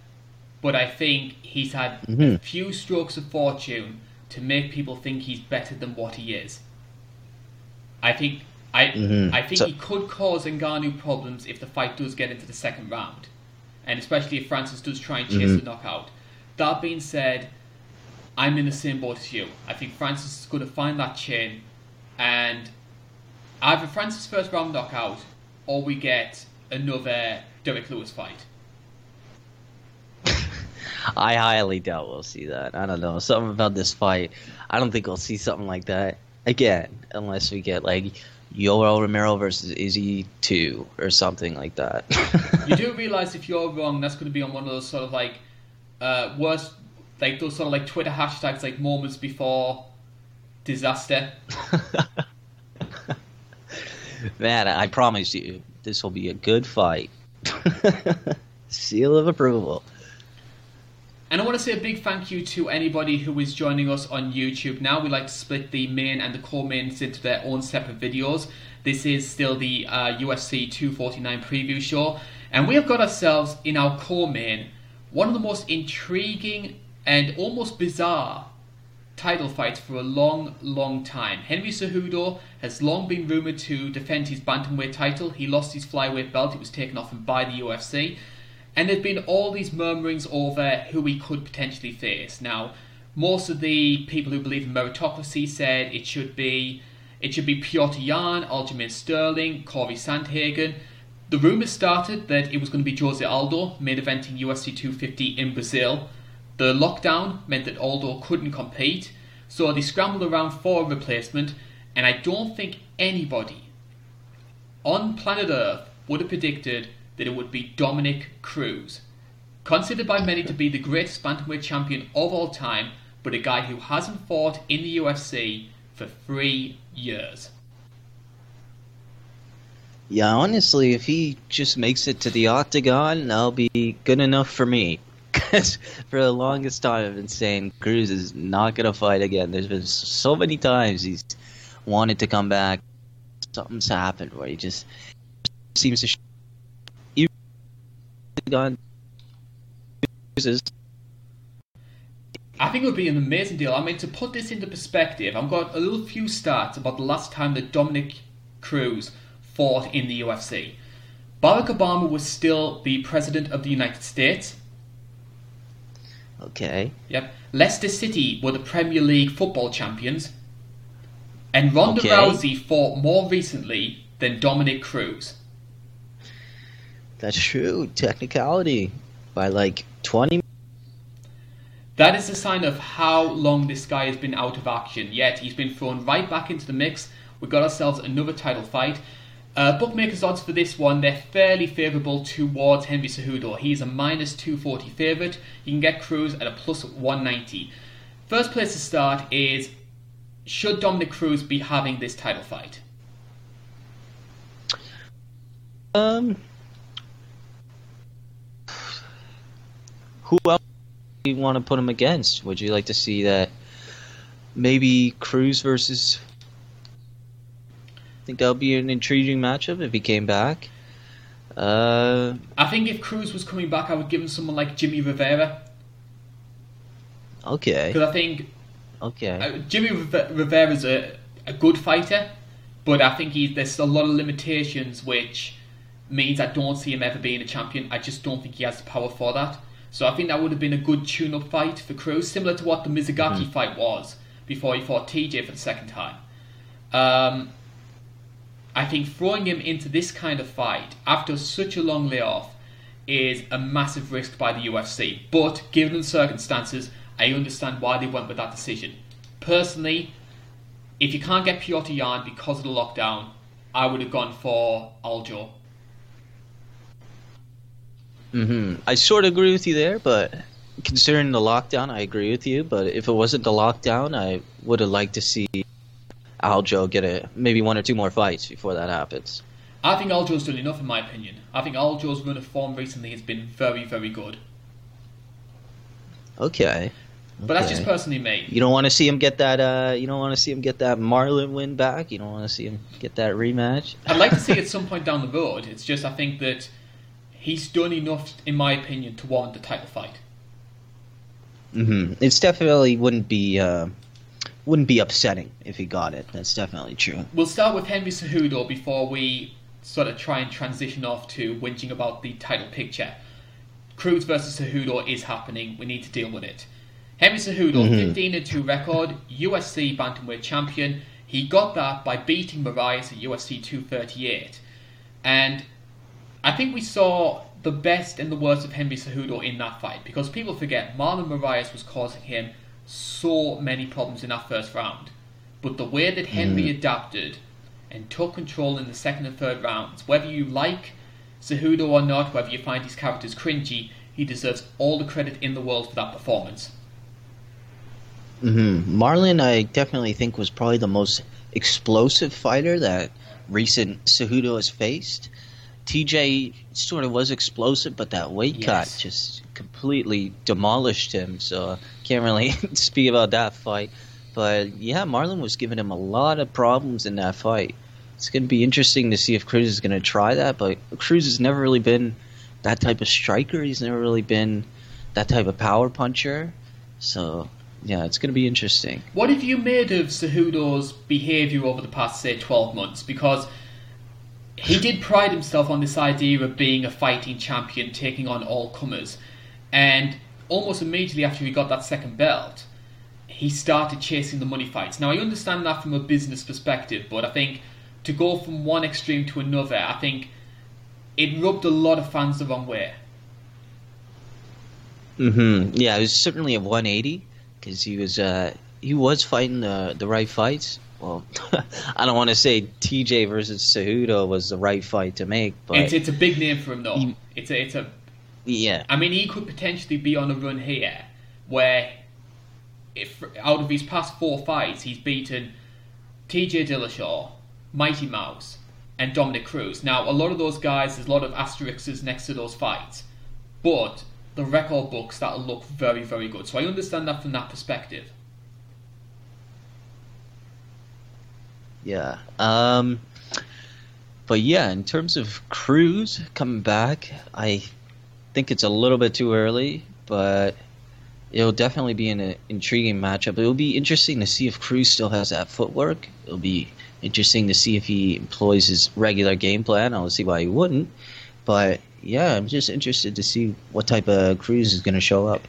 but I think he's had a Mhm. few strokes of fortune to make people think he's better than what he is. I think I Mhm. I think So- he could cause Ngannou problems if the fight does get into the second round, and especially if Francis does try and chase Mhm. the knockout. That being said, I'm in the same boat as you. I think Francis is going to find that chin, and either Francis first round knockout, or we get another Derrick Lewis fight. I highly doubt we'll see that. I don't know. Something about this fight. I don't think we'll see something like that again, unless we get like Yoel Romero versus Izzy two or something like that. You do realize if you're wrong, that's going to be on one of those sort of like uh, worst, like those sort of like Twitter hashtags, like moments before disaster. Man, I promise you, this will be a good fight. Seal of approval. And I want to say a big thank you to anybody who is joining us on YouTube. Now we like to split the main and the co-mains into their own separate videos. This is still the uh, UFC 249 preview show, and we have got ourselves in our co-main one of the most intriguing and almost bizarre title fights for a long, long time. Henry Cejudo has long been rumored to defend his bantamweight title. He lost his flyweight belt; it was taken off him by the UFC. And there've been all these murmurings over who we could potentially face. Now, most of the people who believe in meritocracy said it should be it should be Petr Yan, Aljamain Sterling, Cory Sandhagen. The rumours started that it was going to be Jose Aldo, main eventing UFC 250 in Brazil. The lockdown meant that Aldo couldn't compete, so they scrambled around for a replacement, and I don't think anybody on planet Earth would have predicted that it would be Dominick Cruz. Considered by many to be the greatest bantamweight champion of all time, but a guy who hasn't fought in the UFC for three years. Yeah, honestly, if he just makes it to the octagon, that'll be good enough for me. Because for the longest time, I've been saying Cruz is not going to fight again. There's been so many times he's wanted to come back. Something's happened where he just seems to. Sh- even gone. Cruz's- I think it would be an amazing deal. I mean, to put this into perspective, I've got a little few stats about the last time that Dominick Cruz fought in the UFC. Barack Obama was still the President of the United States. Okay. Yep. Leicester City were the Premier League football champions. And Ronda Okay. Rousey fought more recently than Dominick Cruz. That's true. Technicality. By like 20 That is a sign of how long this guy has been out of action. Yet he's been thrown right back into the mix. We've got ourselves another title fight. Uh, bookmakers' odds for this one, they're fairly favourable towards Henry Cejudo. He's a minus 240 favourite. You can get Cruz at a plus 190. First place to start is should Dominick Cruz be having this title fight? Um, who else do you want to put him against? Would you like to see that? Maybe Cruz versus. I think that would be an intriguing matchup if he came back. Uh, I think if Cruz was coming back, I would give him someone like Jimmy Rivera okay, because I think okay. uh, Jimmy Rivera is a, a good fighter, but I think he, there's a lot of limitations which means I don't see him ever being a champion. I just don't think he has the power for that. So I think that would have been a good tune-up fight for Cruz, similar to what the Mizugaki fight was before he fought TJ for the second time. Um, I think throwing him into this kind of fight after such a long layoff is a massive risk by the UFC. But given the circumstances, I understand why they went with that decision. Personally, if you can't get Petr Yan because of the lockdown, I would have gone for Aljo. Hmm I sort of agree with you there, but considering the lockdown, I agree with you. But if it wasn't the lockdown, I would have liked to see Aljo get a maybe one or two more fights before that happens. I think Aljo's done enough, in my opinion. I think Aljo's run of form recently has been very, very good. Okay. But that's just personally me. You don't want to see him get that. Uh, you don't want to see him get that Marlon win back. You don't want to see him get that rematch. I'd like to see it at some point down the road. It's just I think that he's done enough, in my opinion, to warrant the title fight. hmm It's definitely wouldn't be uh, wouldn't be upsetting if he got it. That's definitely true. We'll start with Henry Cejudo before we sort of try and transition off to whinging about the title picture. Cruz versus Cejudo is happening. We need to deal with it. Henry Cejudo, Mhm. 15 and 2 record, UFC bantamweight champion. He got that by beating Moraes at UFC 238. And I think we saw the best and the worst of Henry Cejudo in that fight because people forget Marlon Moraes was causing him so many problems in that first round. But the way that Henry adapted and took control in the second and third rounds, whether you like Cejudo or not, whether you find his characters cringy, he deserves all the credit in the world for that performance. hmm Marlon, I definitely think was probably the most explosive fighter that recent Cejudo has faced. TJ sort of was explosive, but that weight Yes. cut just completely demolished him. So can't really speak about that fight. But yeah, Marlon was giving him a lot of problems in that fight. It's going to be interesting to see if Cruz is going to try that. But Cruz has never really been that type of striker. He's never really been that type of power puncher. So yeah, it's going to be interesting. What have you made of Cejudo's behaviour over the past, say, 12 months? Because he did pride himself on this idea of being a fighting champion, taking on all comers. And almost immediately after he got that second belt, he started chasing the money fights. Now, I understand that from a business perspective, but I think to go from one extreme to another, I think it rubbed a lot of fans the wrong way. hmm Yeah, it was certainly a 180 because he was uh, he was fighting the the right fights. Well, I don't want to say TJ versus Cejudo was the right fight to make, but It's, it's a big name for him, though. He- It's a, it's a yeah, I mean, he could potentially be on a run here where, if out of his past four fights, he's beaten T.J. Dillashaw, Mighty Mouse, and Dominick Cruz. Now, a lot of those guys, there's a lot of asterisks next to those fights, but the record books that'll look very, very good. So I understand that from that perspective. Yeah. Um, but yeah, in terms of Cruz coming back, I think it's a little bit too early, but it'll definitely be an intriguing matchup. It'll be interesting to see if Cruz still has that footwork. It'll be interesting to see if he employs his regular game plan. I don't see why he wouldn't. But yeah, I'm just interested to see what type of Cruz is going to show up.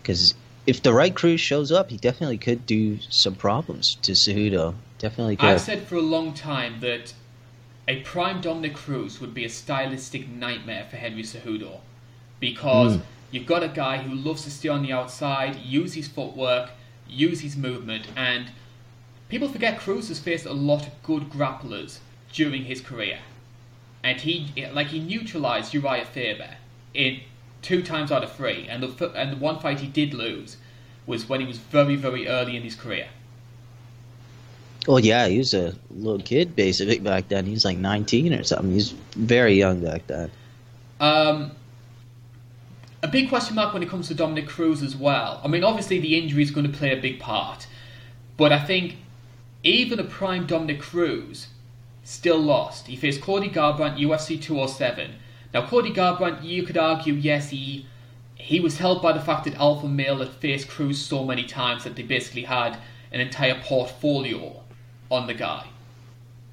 Because if the right Cruz shows up, he definitely could do some problems to Cejudo. Definitely could. I've said for a long time that a prime Dominick Cruz would be a stylistic nightmare for Henry Cejudo because Mm. you've got a guy who loves to stay on the outside, use his footwork, use his movement, and people forget Cruz has faced a lot of good grapplers during his career, and he like he neutralized Uriah Faber in two times out of three, and the and the one fight he did lose was when he was very very early in his career. Well, yeah, he was a little kid basically back then. He was like 19 or something. He was very young back then. Um, a big question mark when it comes to Dominick Cruz as well. I mean, obviously the injury is going to play a big part, but I think even a prime Dominick Cruz still lost. He faced Cody Garbrandt UFC 207, Now, Cody Garbrandt, you could argue, yes, he he was helped by the fact that Alpha Male had faced Cruz so many times that they basically had an entire portfolio on the guy.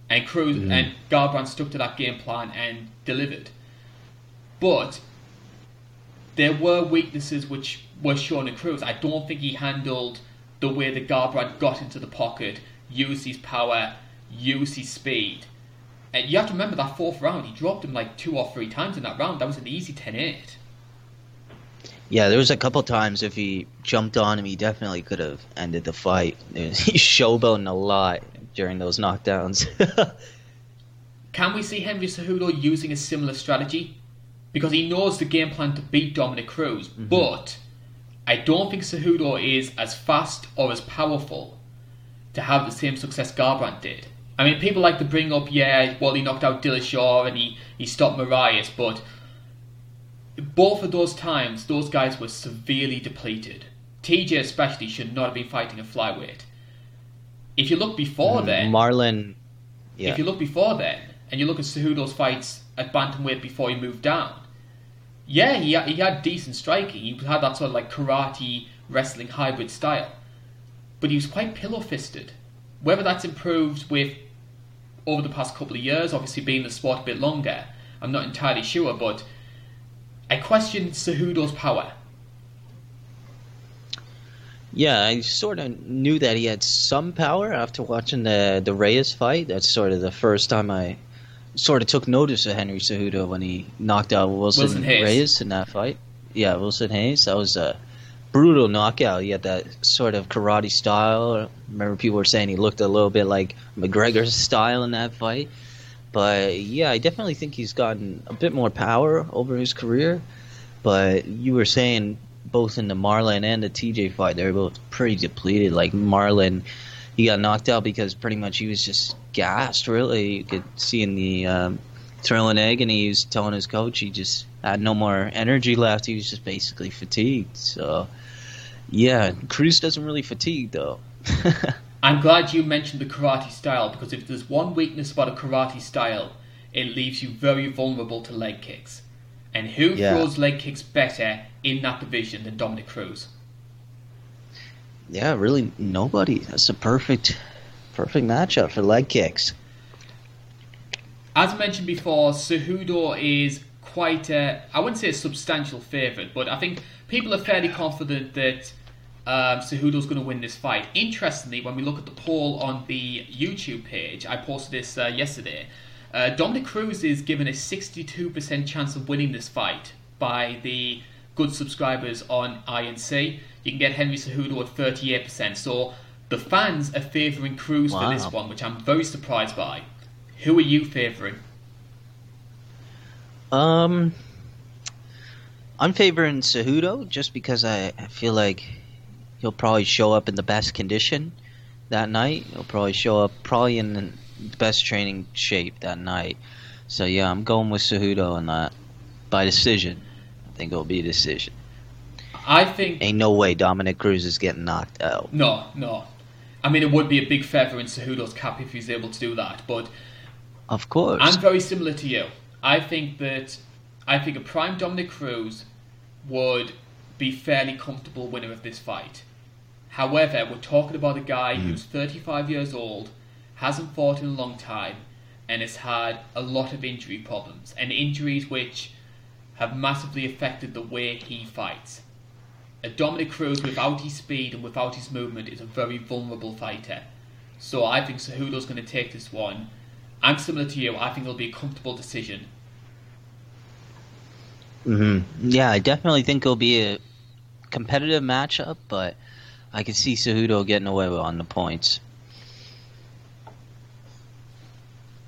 And Cruz mm-hmm. and Garbrandt stuck to that game plan and delivered. But there were weaknesses which were shown in Cruz. I don't think he handled the way that Garbrandt got into the pocket, used his power, used his speed. And you have to remember that fourth round, he dropped him like two or three times in that round. That was an easy 10 8. Yeah, there was a couple times if he jumped on him, he definitely could have ended the fight. He's showboating a lot during those knockdowns. Can we see Henry Cejudo using a similar strategy? Because he knows the game plan to beat Dominick Cruz, mm-hmm. but I don't think Cejudo is as fast or as powerful to have the same success Garbrandt did. I mean, people like to bring up, yeah, well, he knocked out Dillashaw and he, he stopped Moraes, but both of those times, those guys were severely depleted. TJ especially should not have been fighting a flyweight. If you look before mm, then, Marlon, yeah. If you look before then, and you look at Cejudo's fights at bantamweight before he moved down, yeah, he had, he had decent striking. He had that sort of like karate wrestling hybrid style, but he was quite pillow fisted. Whether that's improved with over the past couple of years, obviously being in the sport a bit longer, I'm not entirely sure, but I question Cejudo's power. Yeah, I sort of knew that he had some power after watching the the Reis fight. That's sort of the first time I sort of took notice of Henry Cejudo when he knocked out Wilson, Wilson Reis in that fight. Yeah, Wilson Reis. That was a brutal knockout. He had that sort of karate style. I remember people were saying he looked a little bit like McGregor's style in that fight. But yeah, I definitely think he's gotten a bit more power over his career. But you were saying both in the Marlon and the TJ fight, they're both pretty depleted. Like Marlon, he got knocked out because pretty much he was just gassed. Really, you could see in the um, thrilling agony. He was telling his coach he just had no more energy left. He was just basically fatigued. So yeah, Cruz doesn't really fatigue though. I'm glad you mentioned the karate style because if there's one weakness about a karate style, it leaves you very vulnerable to leg kicks. And who yeah. throws leg kicks better in that division than Dominick Cruz? Yeah, really nobody. That's a perfect perfect matchup for leg kicks. As mentioned before, Cejudo is quite a I wouldn't say a substantial favourite, but I think people are fairly confident that um, Cejudo's going to win this fight. Interestingly, when we look at the poll on the YouTube page, I posted this uh, yesterday. Uh, Dominick Cruz is given a 62% chance of winning this fight by the good subscribers on INC. You can get Henry Cejudo at 38%. So the fans are favouring Cruz wow. for this one, which I'm very surprised by. Who are you favouring? Um, I'm favoring Cejudo just because I feel like he'll probably show up in the best condition that night. He'll probably show up probably in the best training shape that night. So yeah, I'm going with Cejudo on that by decision. I think it'll be a decision. I think ain't no way Dominick Cruz is getting knocked out. No, no. I mean, it would be a big feather in Cejudo's cap if he's able to do that. But of course, I'm very similar to you. I think that I think a prime Dominick Cruz would be fairly comfortable winner of this fight. However, we're talking about a guy mm. who's 35 years old, hasn't fought in a long time, and has had a lot of injury problems, and injuries which have massively affected the way he fights. A Dominick Cruz without his speed and without his movement is a very vulnerable fighter. So I think Cejudo's going to take this one. I'm similar to you. I think it'll be a comfortable decision. Mm-hmm. Yeah, I definitely think it'll be a competitive matchup, but I can see Cejudo getting away on the points.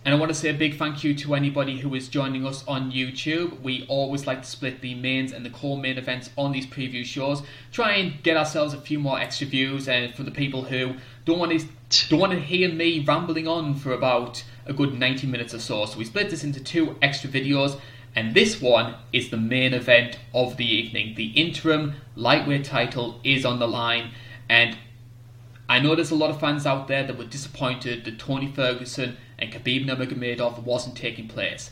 And I want to say a big thank you to anybody who is joining us on YouTube. We always like to split the mains and the core main events on these preview shows. Try and get ourselves a few more extra views, and for the people who don't want to don't want to hear me rambling on for about a good 90 minutes or so. So we split this into two extra videos, and this one is the main event of the evening. The interim lightweight title is on the line. And I know there's a lot of fans out there that were disappointed that Tony Ferguson and Khabib Nurmagomedov wasn't taking place.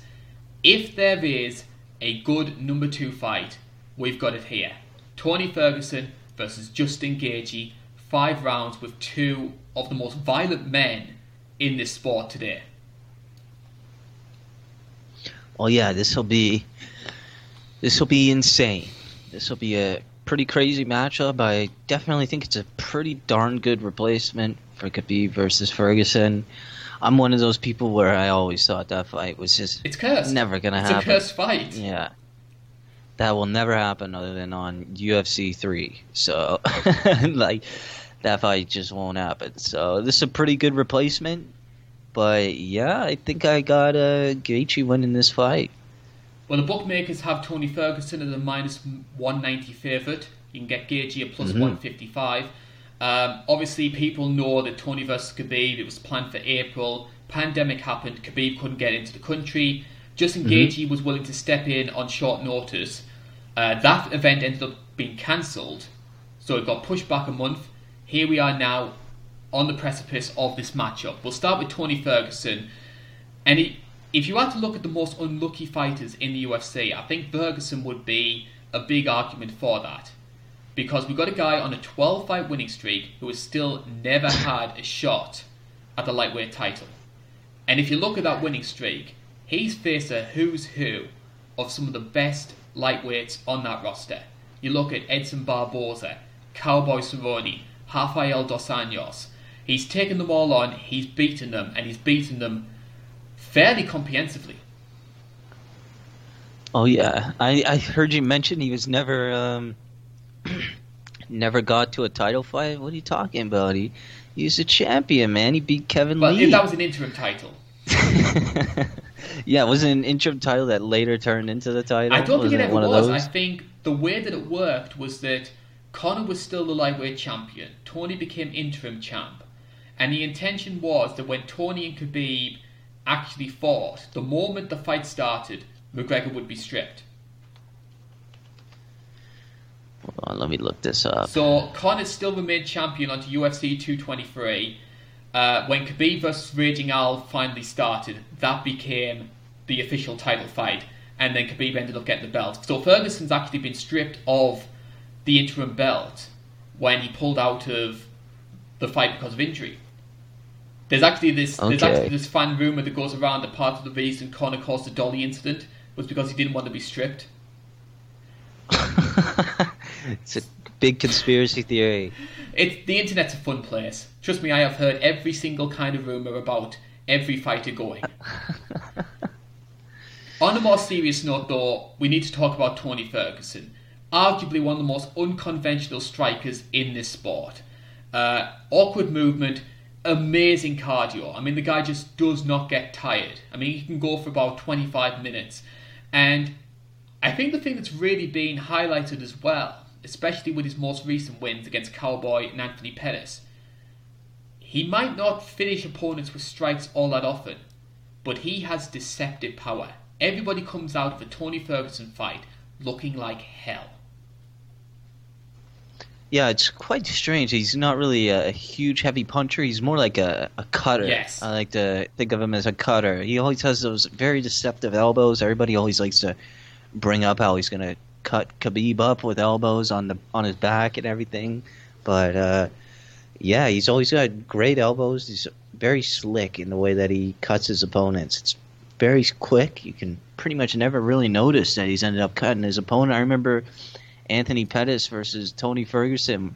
If there is a good number two fight, we've got it here. Tony Ferguson versus Justin Gaethje, five rounds with two of the most violent men in this sport today. Well, yeah, this will be this will be insane. This will be a pretty crazy matchup. I definitely think it's a pretty darn good replacement for Khabib versus Ferguson. I'm one of those people where I always thought that fight was just it's cursed. never gonna it's happen. It's a cursed fight. Yeah, that will never happen other than on UFC three. So, like, that fight just won't happen. So this is a pretty good replacement. But yeah, I think I got uh, Gaethje winning this fight. Well, the bookmakers have Tony Ferguson as a minus 190 favourite. You can get Gaethje at plus Mhm. 155. Um, obviously, people know that Tony versus Khabib, it was planned for April. Pandemic happened. Khabib couldn't get into the country. Justin Mhm. Gaethje was willing to step in on short notice. Uh, that event ended up being cancelled, so it got pushed back a month. Here we are now on the precipice of this matchup. We'll start with Tony Ferguson. And he, if you had to look at the most unlucky fighters in the UFC, I think Ferguson would be a big argument for that. Because we've got a guy on a 12 fight winning streak who has still never had a shot at the lightweight title. And if you look at that winning streak, he's faced a who's who of some of the best lightweights on that roster. You look at Edson Barboza, Cowboy Cerrone, Rafael Dos Anjos. He's taken them all on, he's beaten them, and he's beaten them fairly comprehensively. Oh yeah, I, I heard you mention he was never um, never got to a title fight. What are you talking about? He he's a champion, man. He beat Kevin But Lee. if that was an interim title, yeah, it was it an interim title that later turned into the title? I don't was think it ever one was. of I think the way that it worked was that Conor was still the lightweight champion. Tony became interim champ. And the intention was that when Tony and Khabib actually fought, the moment the fight started, McGregor would be stripped. Hold on, let me look this up. So Conor still remained champion onto UFC 223. Uh, when Khabib vs Raging Al finally started, that became the official title fight, and then Khabib ended up getting the belt. So Ferguson's actually been stripped of the interim belt when he pulled out of the fight because of injury. There's actually this there's actually this fan rumor that goes around that part of the reason Conor caused the dolly incident was because he didn't want to be stripped. it's a big conspiracy theory. It, the internet's a fun place. Trust me, I have heard every single kind of rumor about every fighter going. On a more serious note, though, we need to talk about Tony Ferguson, arguably one of the most unconventional strikers in this sport. Uh, awkward movement, amazing cardio. I mean, the guy just does not get tired. I mean, he can go for about 25 minutes. And I think the thing that's really been highlighted as well, especially with his most recent wins against Cowboy and Anthony Pettis, he might not finish opponents with strikes all that often, but he has deceptive power. Everybody comes out of a Tony Ferguson fight looking like hell. Yeah, it's quite strange. He's not really a, a huge heavy puncher. He's more like a, a cutter. Yes. I like to think of him as a cutter. He always has those very deceptive elbows. Everybody always likes to bring up how he's going to cut Khabib up with elbows on the on his back and everything. But uh, yeah, he's always got great elbows. He's very slick in the way that he cuts his opponents. It's very quick. You can pretty much never really notice that he's ended up cutting his opponent. I remember Anthony Pettis versus Tony Ferguson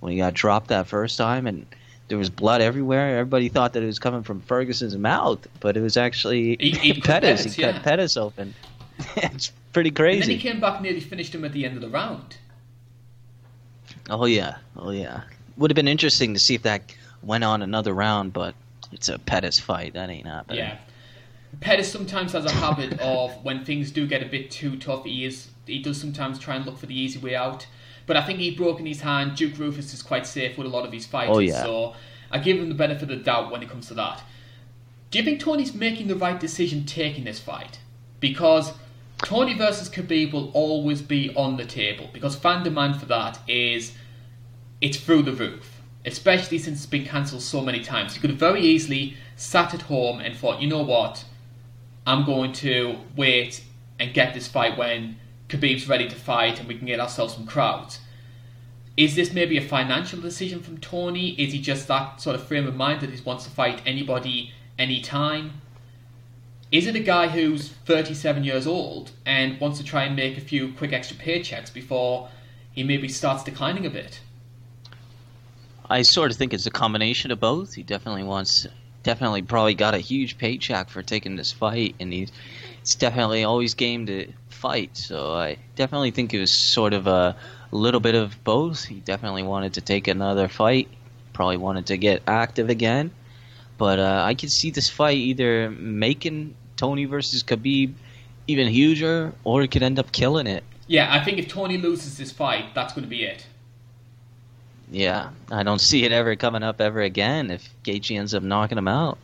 when he got dropped that first time and there was blood everywhere. Everybody thought that it was coming from Ferguson's mouth, but it was actually He- he Pettis. Pettis, he yeah. cut Pettis open. it's pretty And then he came back and nearly finished him at the end of the round. Oh yeah, oh yeah. Would have been interesting to see if that went on another round, but it's a Pettis fight. That ain't happening. Yeah. Pettis sometimes has a habit of when things do get a bit too tough, he is he does sometimes try and look for the easy way out. But I think he's broken his hand. Duke Roufus is quite safe with a lot of his fighters, Oh, yeah. so I give him the benefit of the doubt when it comes to that. Do you think Tony's making the right decision taking this fight? Because Tony versus Khabib will always be on the table because fan demand for that is it's through the roof. Especially since it's been cancelled so many times. You could have very easily sat at home and thought, you know what, I'm going to wait and get this fight when Khabib's ready to fight and we can get ourselves some crowds. Is this maybe a financial decision from Tony? Is he just that sort of frame of mind that he wants to fight anybody, anytime? Is it a guy who's 37 years old and wants to try and make a few quick extra paychecks before he maybe starts declining a bit? I sort of think it's a combination of both. He definitely wants, definitely probably got a huge paycheck for taking this fight, and he's, definitely always game to fight. So I definitely think it was sort of a little bit of both. He definitely wanted to take another fight, probably wanted to get active again. But uh, I could see this fight either making Tony versus Khabib even huger, or it could end up killing it. Yeah, I think if Tony loses this fight, that's going to be it. Yeah, I don't see it ever coming up ever again if Gaethje ends up knocking him out.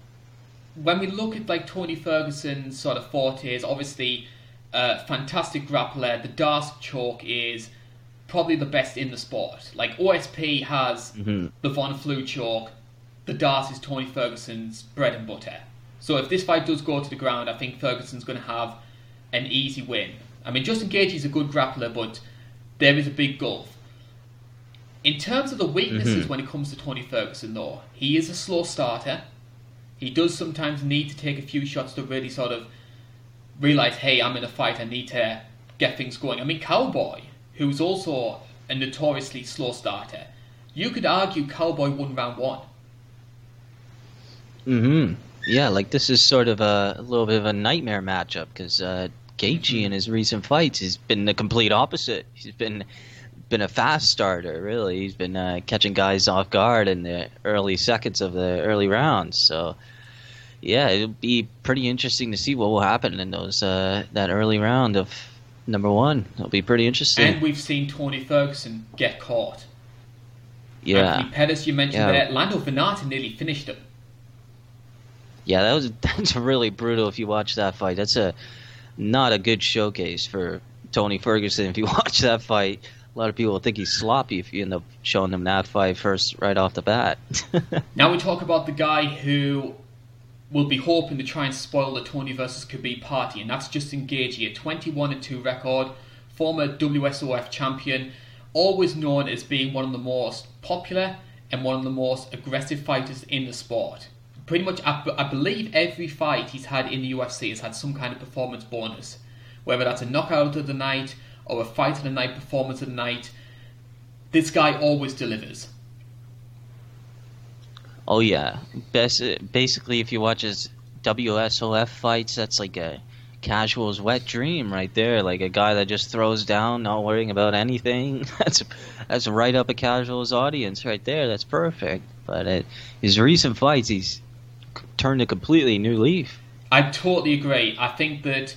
When we look at like Tony Ferguson's sort of fortes, obviously, uh, fantastic grappler. The D'Arce Choke is probably the best in the sport. Like OSP has mm-hmm. the Von Flue Choke. The D'Arce is Tony Ferguson's bread and butter. So if this fight does go to the ground, I think Ferguson's going to have an easy win. I mean, Justin Gaethje is a good grappler, but there is a big gulf. In terms of the weaknesses Mhm. when it comes to Tony Ferguson, though, he is a slow starter. He does sometimes need to take a few shots to really sort of realize, hey, I'm in a fight, I need to get things going. I mean, Cowboy, who's also a notoriously slow starter, you could argue Cowboy won round one. hmm Yeah, like this is sort of a, a little bit of a nightmare matchup because uh, Gaethje in his recent fights has been the complete opposite. He's been been a fast starter, really. He's been uh, catching guys off guard in the early seconds of the early rounds. So, yeah, it'll be pretty interesting to see what will happen in those uh, that early round of number one. It'll be pretty interesting. And we've seen Tony Ferguson get caught. yeah, Anthony Pettis, you mentioned Yeah. there. Lando Vannata nearly finished him. Yeah, that was that's really brutal. If you watch that fight, that's a not a good showcase for Tony Ferguson. If you watch that fight, a lot of people will think he's sloppy if you end up showing them that fight first right off the bat. Now we talk about the guy who will be hoping to try and spoil the Tony versus Khabib party, and that's Justin Gaethje, a 21 and 2 record, former WSOF champion, always known as being one of the most popular and one of the most aggressive fighters in the sport. Pretty much, I, I believe every fight he's had in the UFC has had some kind of performance bonus, whether that's a knockout of the night or a fight of the night, performance of the night. This guy always delivers. oh yeah, Bas- basically, if you watch his WSOF fights, that's like a casual's wet dream right there. Like a guy that just throws down, not worrying about anything. That's that's right up a casual's audience right there. That's perfect. But it, his recent fights, he's turned a completely new leaf. I totally agree. I think that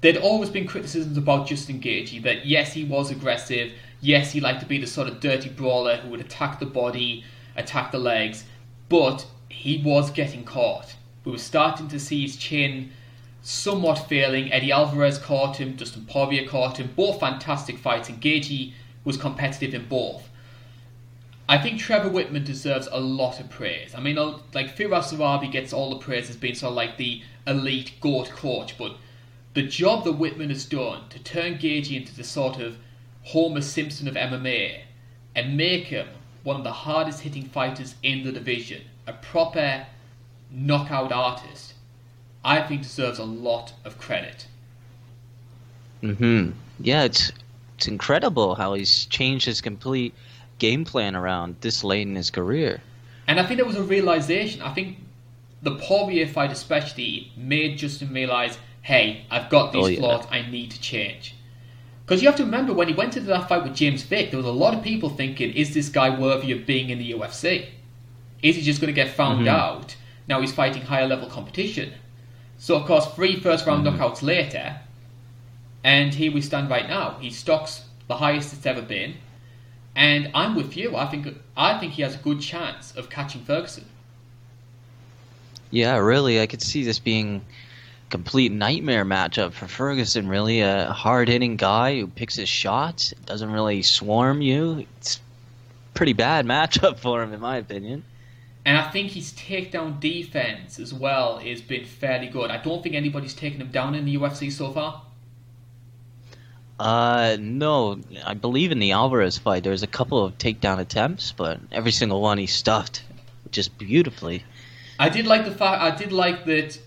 there'd always been criticisms about Justin Gaethje that yes, he was aggressive. Yes, he liked to be the sort of dirty brawler who would attack the body, attack the legs, but he was getting caught. We were starting to see his chin somewhat failing. Eddie Alvarez caught him, Dustin Poirier caught him. Both fantastic fights, and Gaethje was competitive in both. I think Trevor Wittman deserves a lot of praise. I mean, like Firas Zahabi gets all the praise as being sort of like the elite GOAT coach, but the job that Whitman has done to turn Gaethje into the sort of Homer Simpson of MMA and make him one of the hardest hitting fighters in the division, a proper knockout artist, I think deserves a lot of credit. hmm Yeah, it's it's incredible how he's changed his complete game plan around this late in his career. And I think there was a realization. I think the Poirier fight, especially, made Justin realize, hey, I've got these Oh, yeah. flaws. I need to change. Because you have to remember when he went into that fight with James Vick, there was a lot of people thinking, is this guy worthy of being in the UFC? Is he just going to get found Mhm. out? Now he's fighting higher level competition. So, of course, three first round Mhm. knockouts later, and here we stand right now. He stocks the highest it's ever been. And I'm with you. I think I think he has a good chance of catching Ferguson. Yeah, really, I could see this being a complete nightmare matchup for Ferguson. Really, a hard hitting guy who picks his shots, doesn't really swarm you. It's a pretty bad matchup for him, in my opinion. And I think his takedown defense as well has been fairly good. I don't think anybody's taken him down in the UFC so far. Uh, no. I believe in the Alvarez fight. there was a couple of takedown attempts, but every single one he stuffed just beautifully. I did like the fact. I did like that.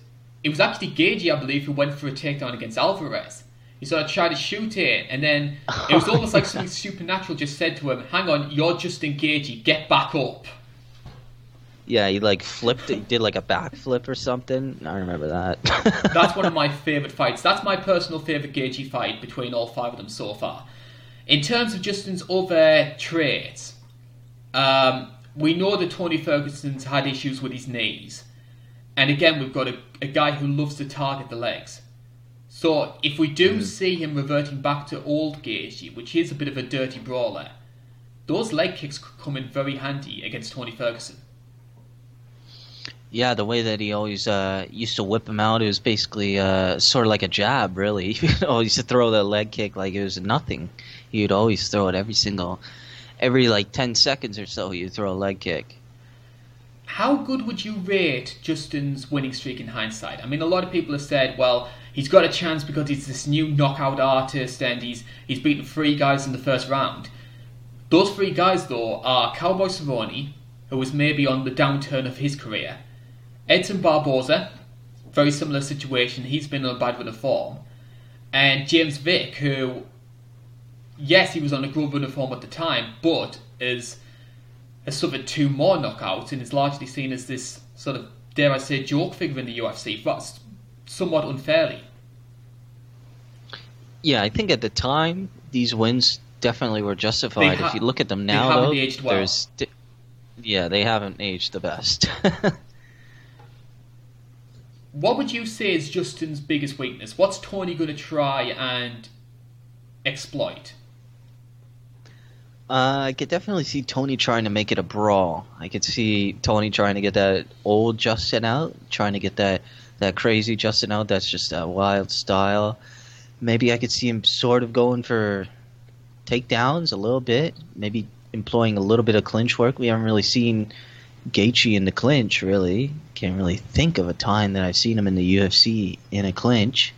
It was actually Gaethje, I believe, who went for a takedown against Alvarez. He sort of tried to shoot it, and then it was almost like something supernatural just said to him, "Hang on, you're just engaged. Get back up." Yeah, he like flipped. He did like a backflip or something. I remember that. That's one of my favorite fights. That's my personal favorite Gaethje fight between all five of them so far. In terms of Justin's other traits, um, we know that Tony Ferguson's had issues with his knees, and again we've got a, a guy who loves to target the legs. So if we do mm. see him reverting back to old Gaethje, which is a bit of a dirty brawler, those leg kicks could come in very handy against Tony Ferguson. Yeah, the way that he always uh, used to whip him out, it was basically uh, sort of like a jab, really. you know, he used to throw the leg kick like it was nothing. He'd always throw it every single, every like 10 seconds or so, he'd throw a leg kick. How good would you rate Justin's winning streak in hindsight? I mean, a lot of people have said, well, he's got a chance because he's this new knockout artist and he's he's beaten three guys in the first round. Those three guys, though, are Cowboy Cerrone, who was maybe on the downturn of his career, Edson Barboza, very similar situation, he's been on a bad run of form, and James Vick, who, yes, he was on a good run of form at the time, but is has suffered two more knockouts and is largely seen as this sort of, dare I say, joke figure in the UFC, but somewhat unfairly. Yeah, I think at the time these wins definitely were justified. Ha- if you look at them now, though, well. there's yeah, they haven't aged the best. what would you say is Justin's biggest weakness? What's Tony going to try and exploit? Uh, I could definitely see Tony trying to make it a brawl. I could see Tony trying to get that old Justin out, trying to get that that crazy Justin out. That's just a wild style. Maybe I could see him sort of going for takedowns a little bit. Maybe employing a little bit of clinch work. We haven't really seen Gaethje in the clinch. Really, can't really think of a time that I've seen him in the UFC in a clinch.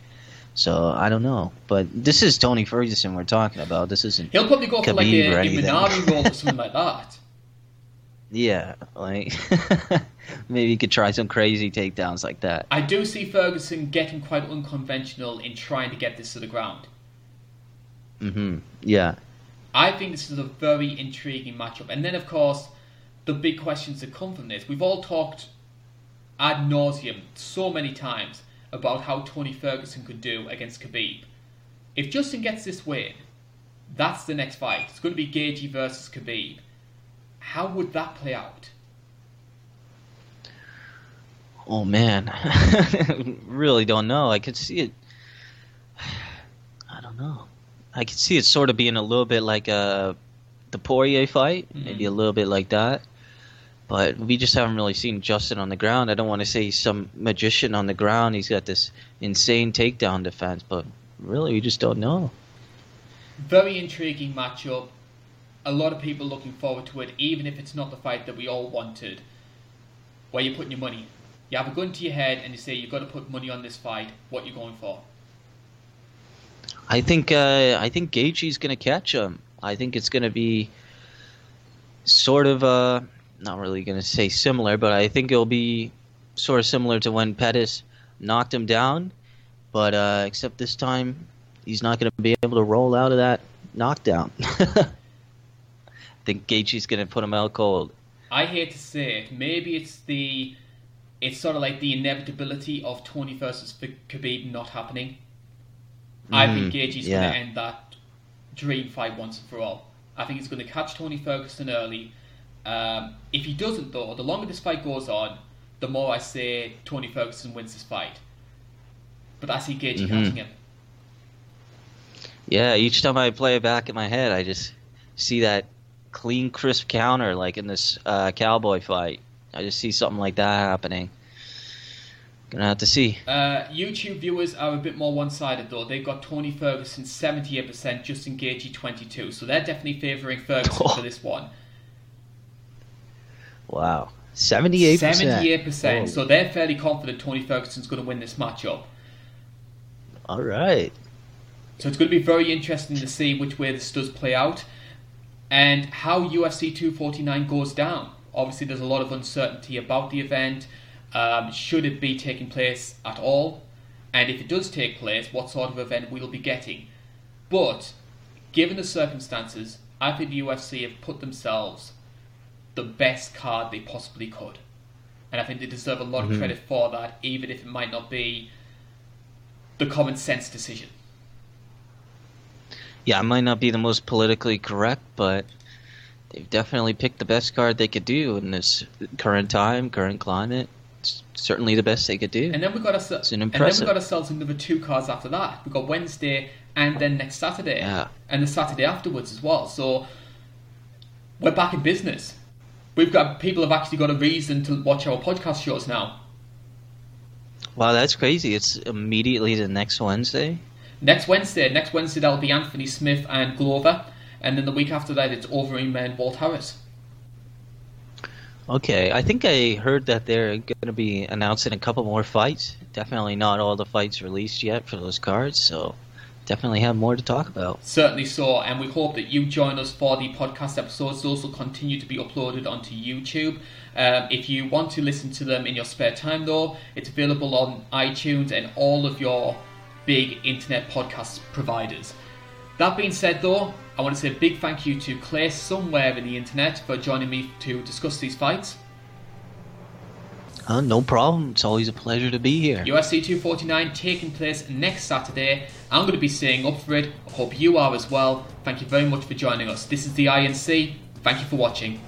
So I don't know, but this is Tony Ferguson we're talking about. This isn't. He'll probably go Khabib for like a, an Imanari roll or something like that. Yeah, like maybe you could try some crazy takedowns like that. I do see Ferguson getting quite unconventional in trying to get this to the ground. Mm-hmm. Yeah. I think this is a very intriguing matchup, and then of course the big questions that come from this. We've all talked ad nauseum so many times about how Tony Ferguson could do against Khabib. If Justin gets this win, that's the next fight. It's going to be Gaethje versus Khabib how would that play out? Oh man, really don't know. I could see it. I don't know. I could see it sort of being a little bit like a uh, the Poirier fight, mm-hmm. maybe a little bit like that. But we just haven't really seen Justin on the ground. I don't want to say he's some magician on the ground. He's got this insane takedown defense, but really, we just don't know. Very intriguing matchup a lot of people looking forward to it, even if it's not the fight that we all wanted. Where you're putting your money. You have a gun to your head and you say you've got to put money on this fight. What you going for? I think uh, I think Gaethje's going to catch him. I think it's going to be sort of uh, not really going to say similar, but I think it'll be sort of similar to when Pettis knocked him down, but uh, except this time he's not going to be able to roll out of that knockdown. I think Gaethje's going to put him out cold. I hate to say it. Maybe it's the it's sort of like the inevitability of Tony versus Khabib not happening. Mm, I think mm, Gaethje's yeah. going to end that dream fight once and for all. I think he's going to catch Tony Ferguson early. Um, if he doesn't, though, the longer this fight goes on, the more I say Tony Ferguson wins this fight. But I see Gaethje mm-hmm. him. Yeah, each time I play it back in my head, I just see that clean, crisp counter like in this uh, cowboy fight. I just see something like that happening. Gonna have to see. Uh, YouTube viewers are a bit more one-sided though. They've got Tony Ferguson 78%, Justin Gaethje 22, so they're definitely favouring Ferguson for this one. Wow, 78%. 78%. So they're fairly confident Tony Ferguson's going to win this matchup. All right. So it's going to be very interesting to see which way this does play out and how UFC 249 goes down. Obviously, there's a lot of uncertainty about the event. Um, should it be taking place at all? And if it does take place, what sort of event we'll be getting. But, given the circumstances, I think the UFC have put themselves the best card they possibly could. And I think they deserve a lot Mm-hmm. of credit for that, even if it might not be the common sense decision. Yeah, it might not be the most politically correct, but they've definitely picked the best card they could do in this current time, current climate. It's certainly the best they could do. And then we got us, It's an and then we got ourselves another two cards after that. We got Wednesday and then next Saturday, Yeah. and the Saturday afterwards as well. So we're back in business. We've got people have actually got a reason to watch our podcast shows now. Wow, that's crazy. It's immediately the next Wednesday. Next Wednesday, next Wednesday that'll be Anthony Smith and Glover, and then the week after that it's Overeem and Walt Harris. Okay, I think I heard that they're going to be announcing a couple more fights. Definitely not all the fights released yet for those cards, so definitely have more to talk about. Certainly so, and we hope that you join us for the podcast episodes. Those will continue to be uploaded onto YouTube. Um, if you want to listen to them in your spare time, though, it's available on iTunes and all of your big internet podcast providers. That being said, though, I want to say a big thank you to Clay somewhere in the internet for joining me to discuss these fights. Uh, no problem. It's always a pleasure to be here. UFC 249 taking place next Saturday. I'm going to be staying up for it. I hope you are as well. Thank you very much for joining us. This is the INC. Thank you for watching.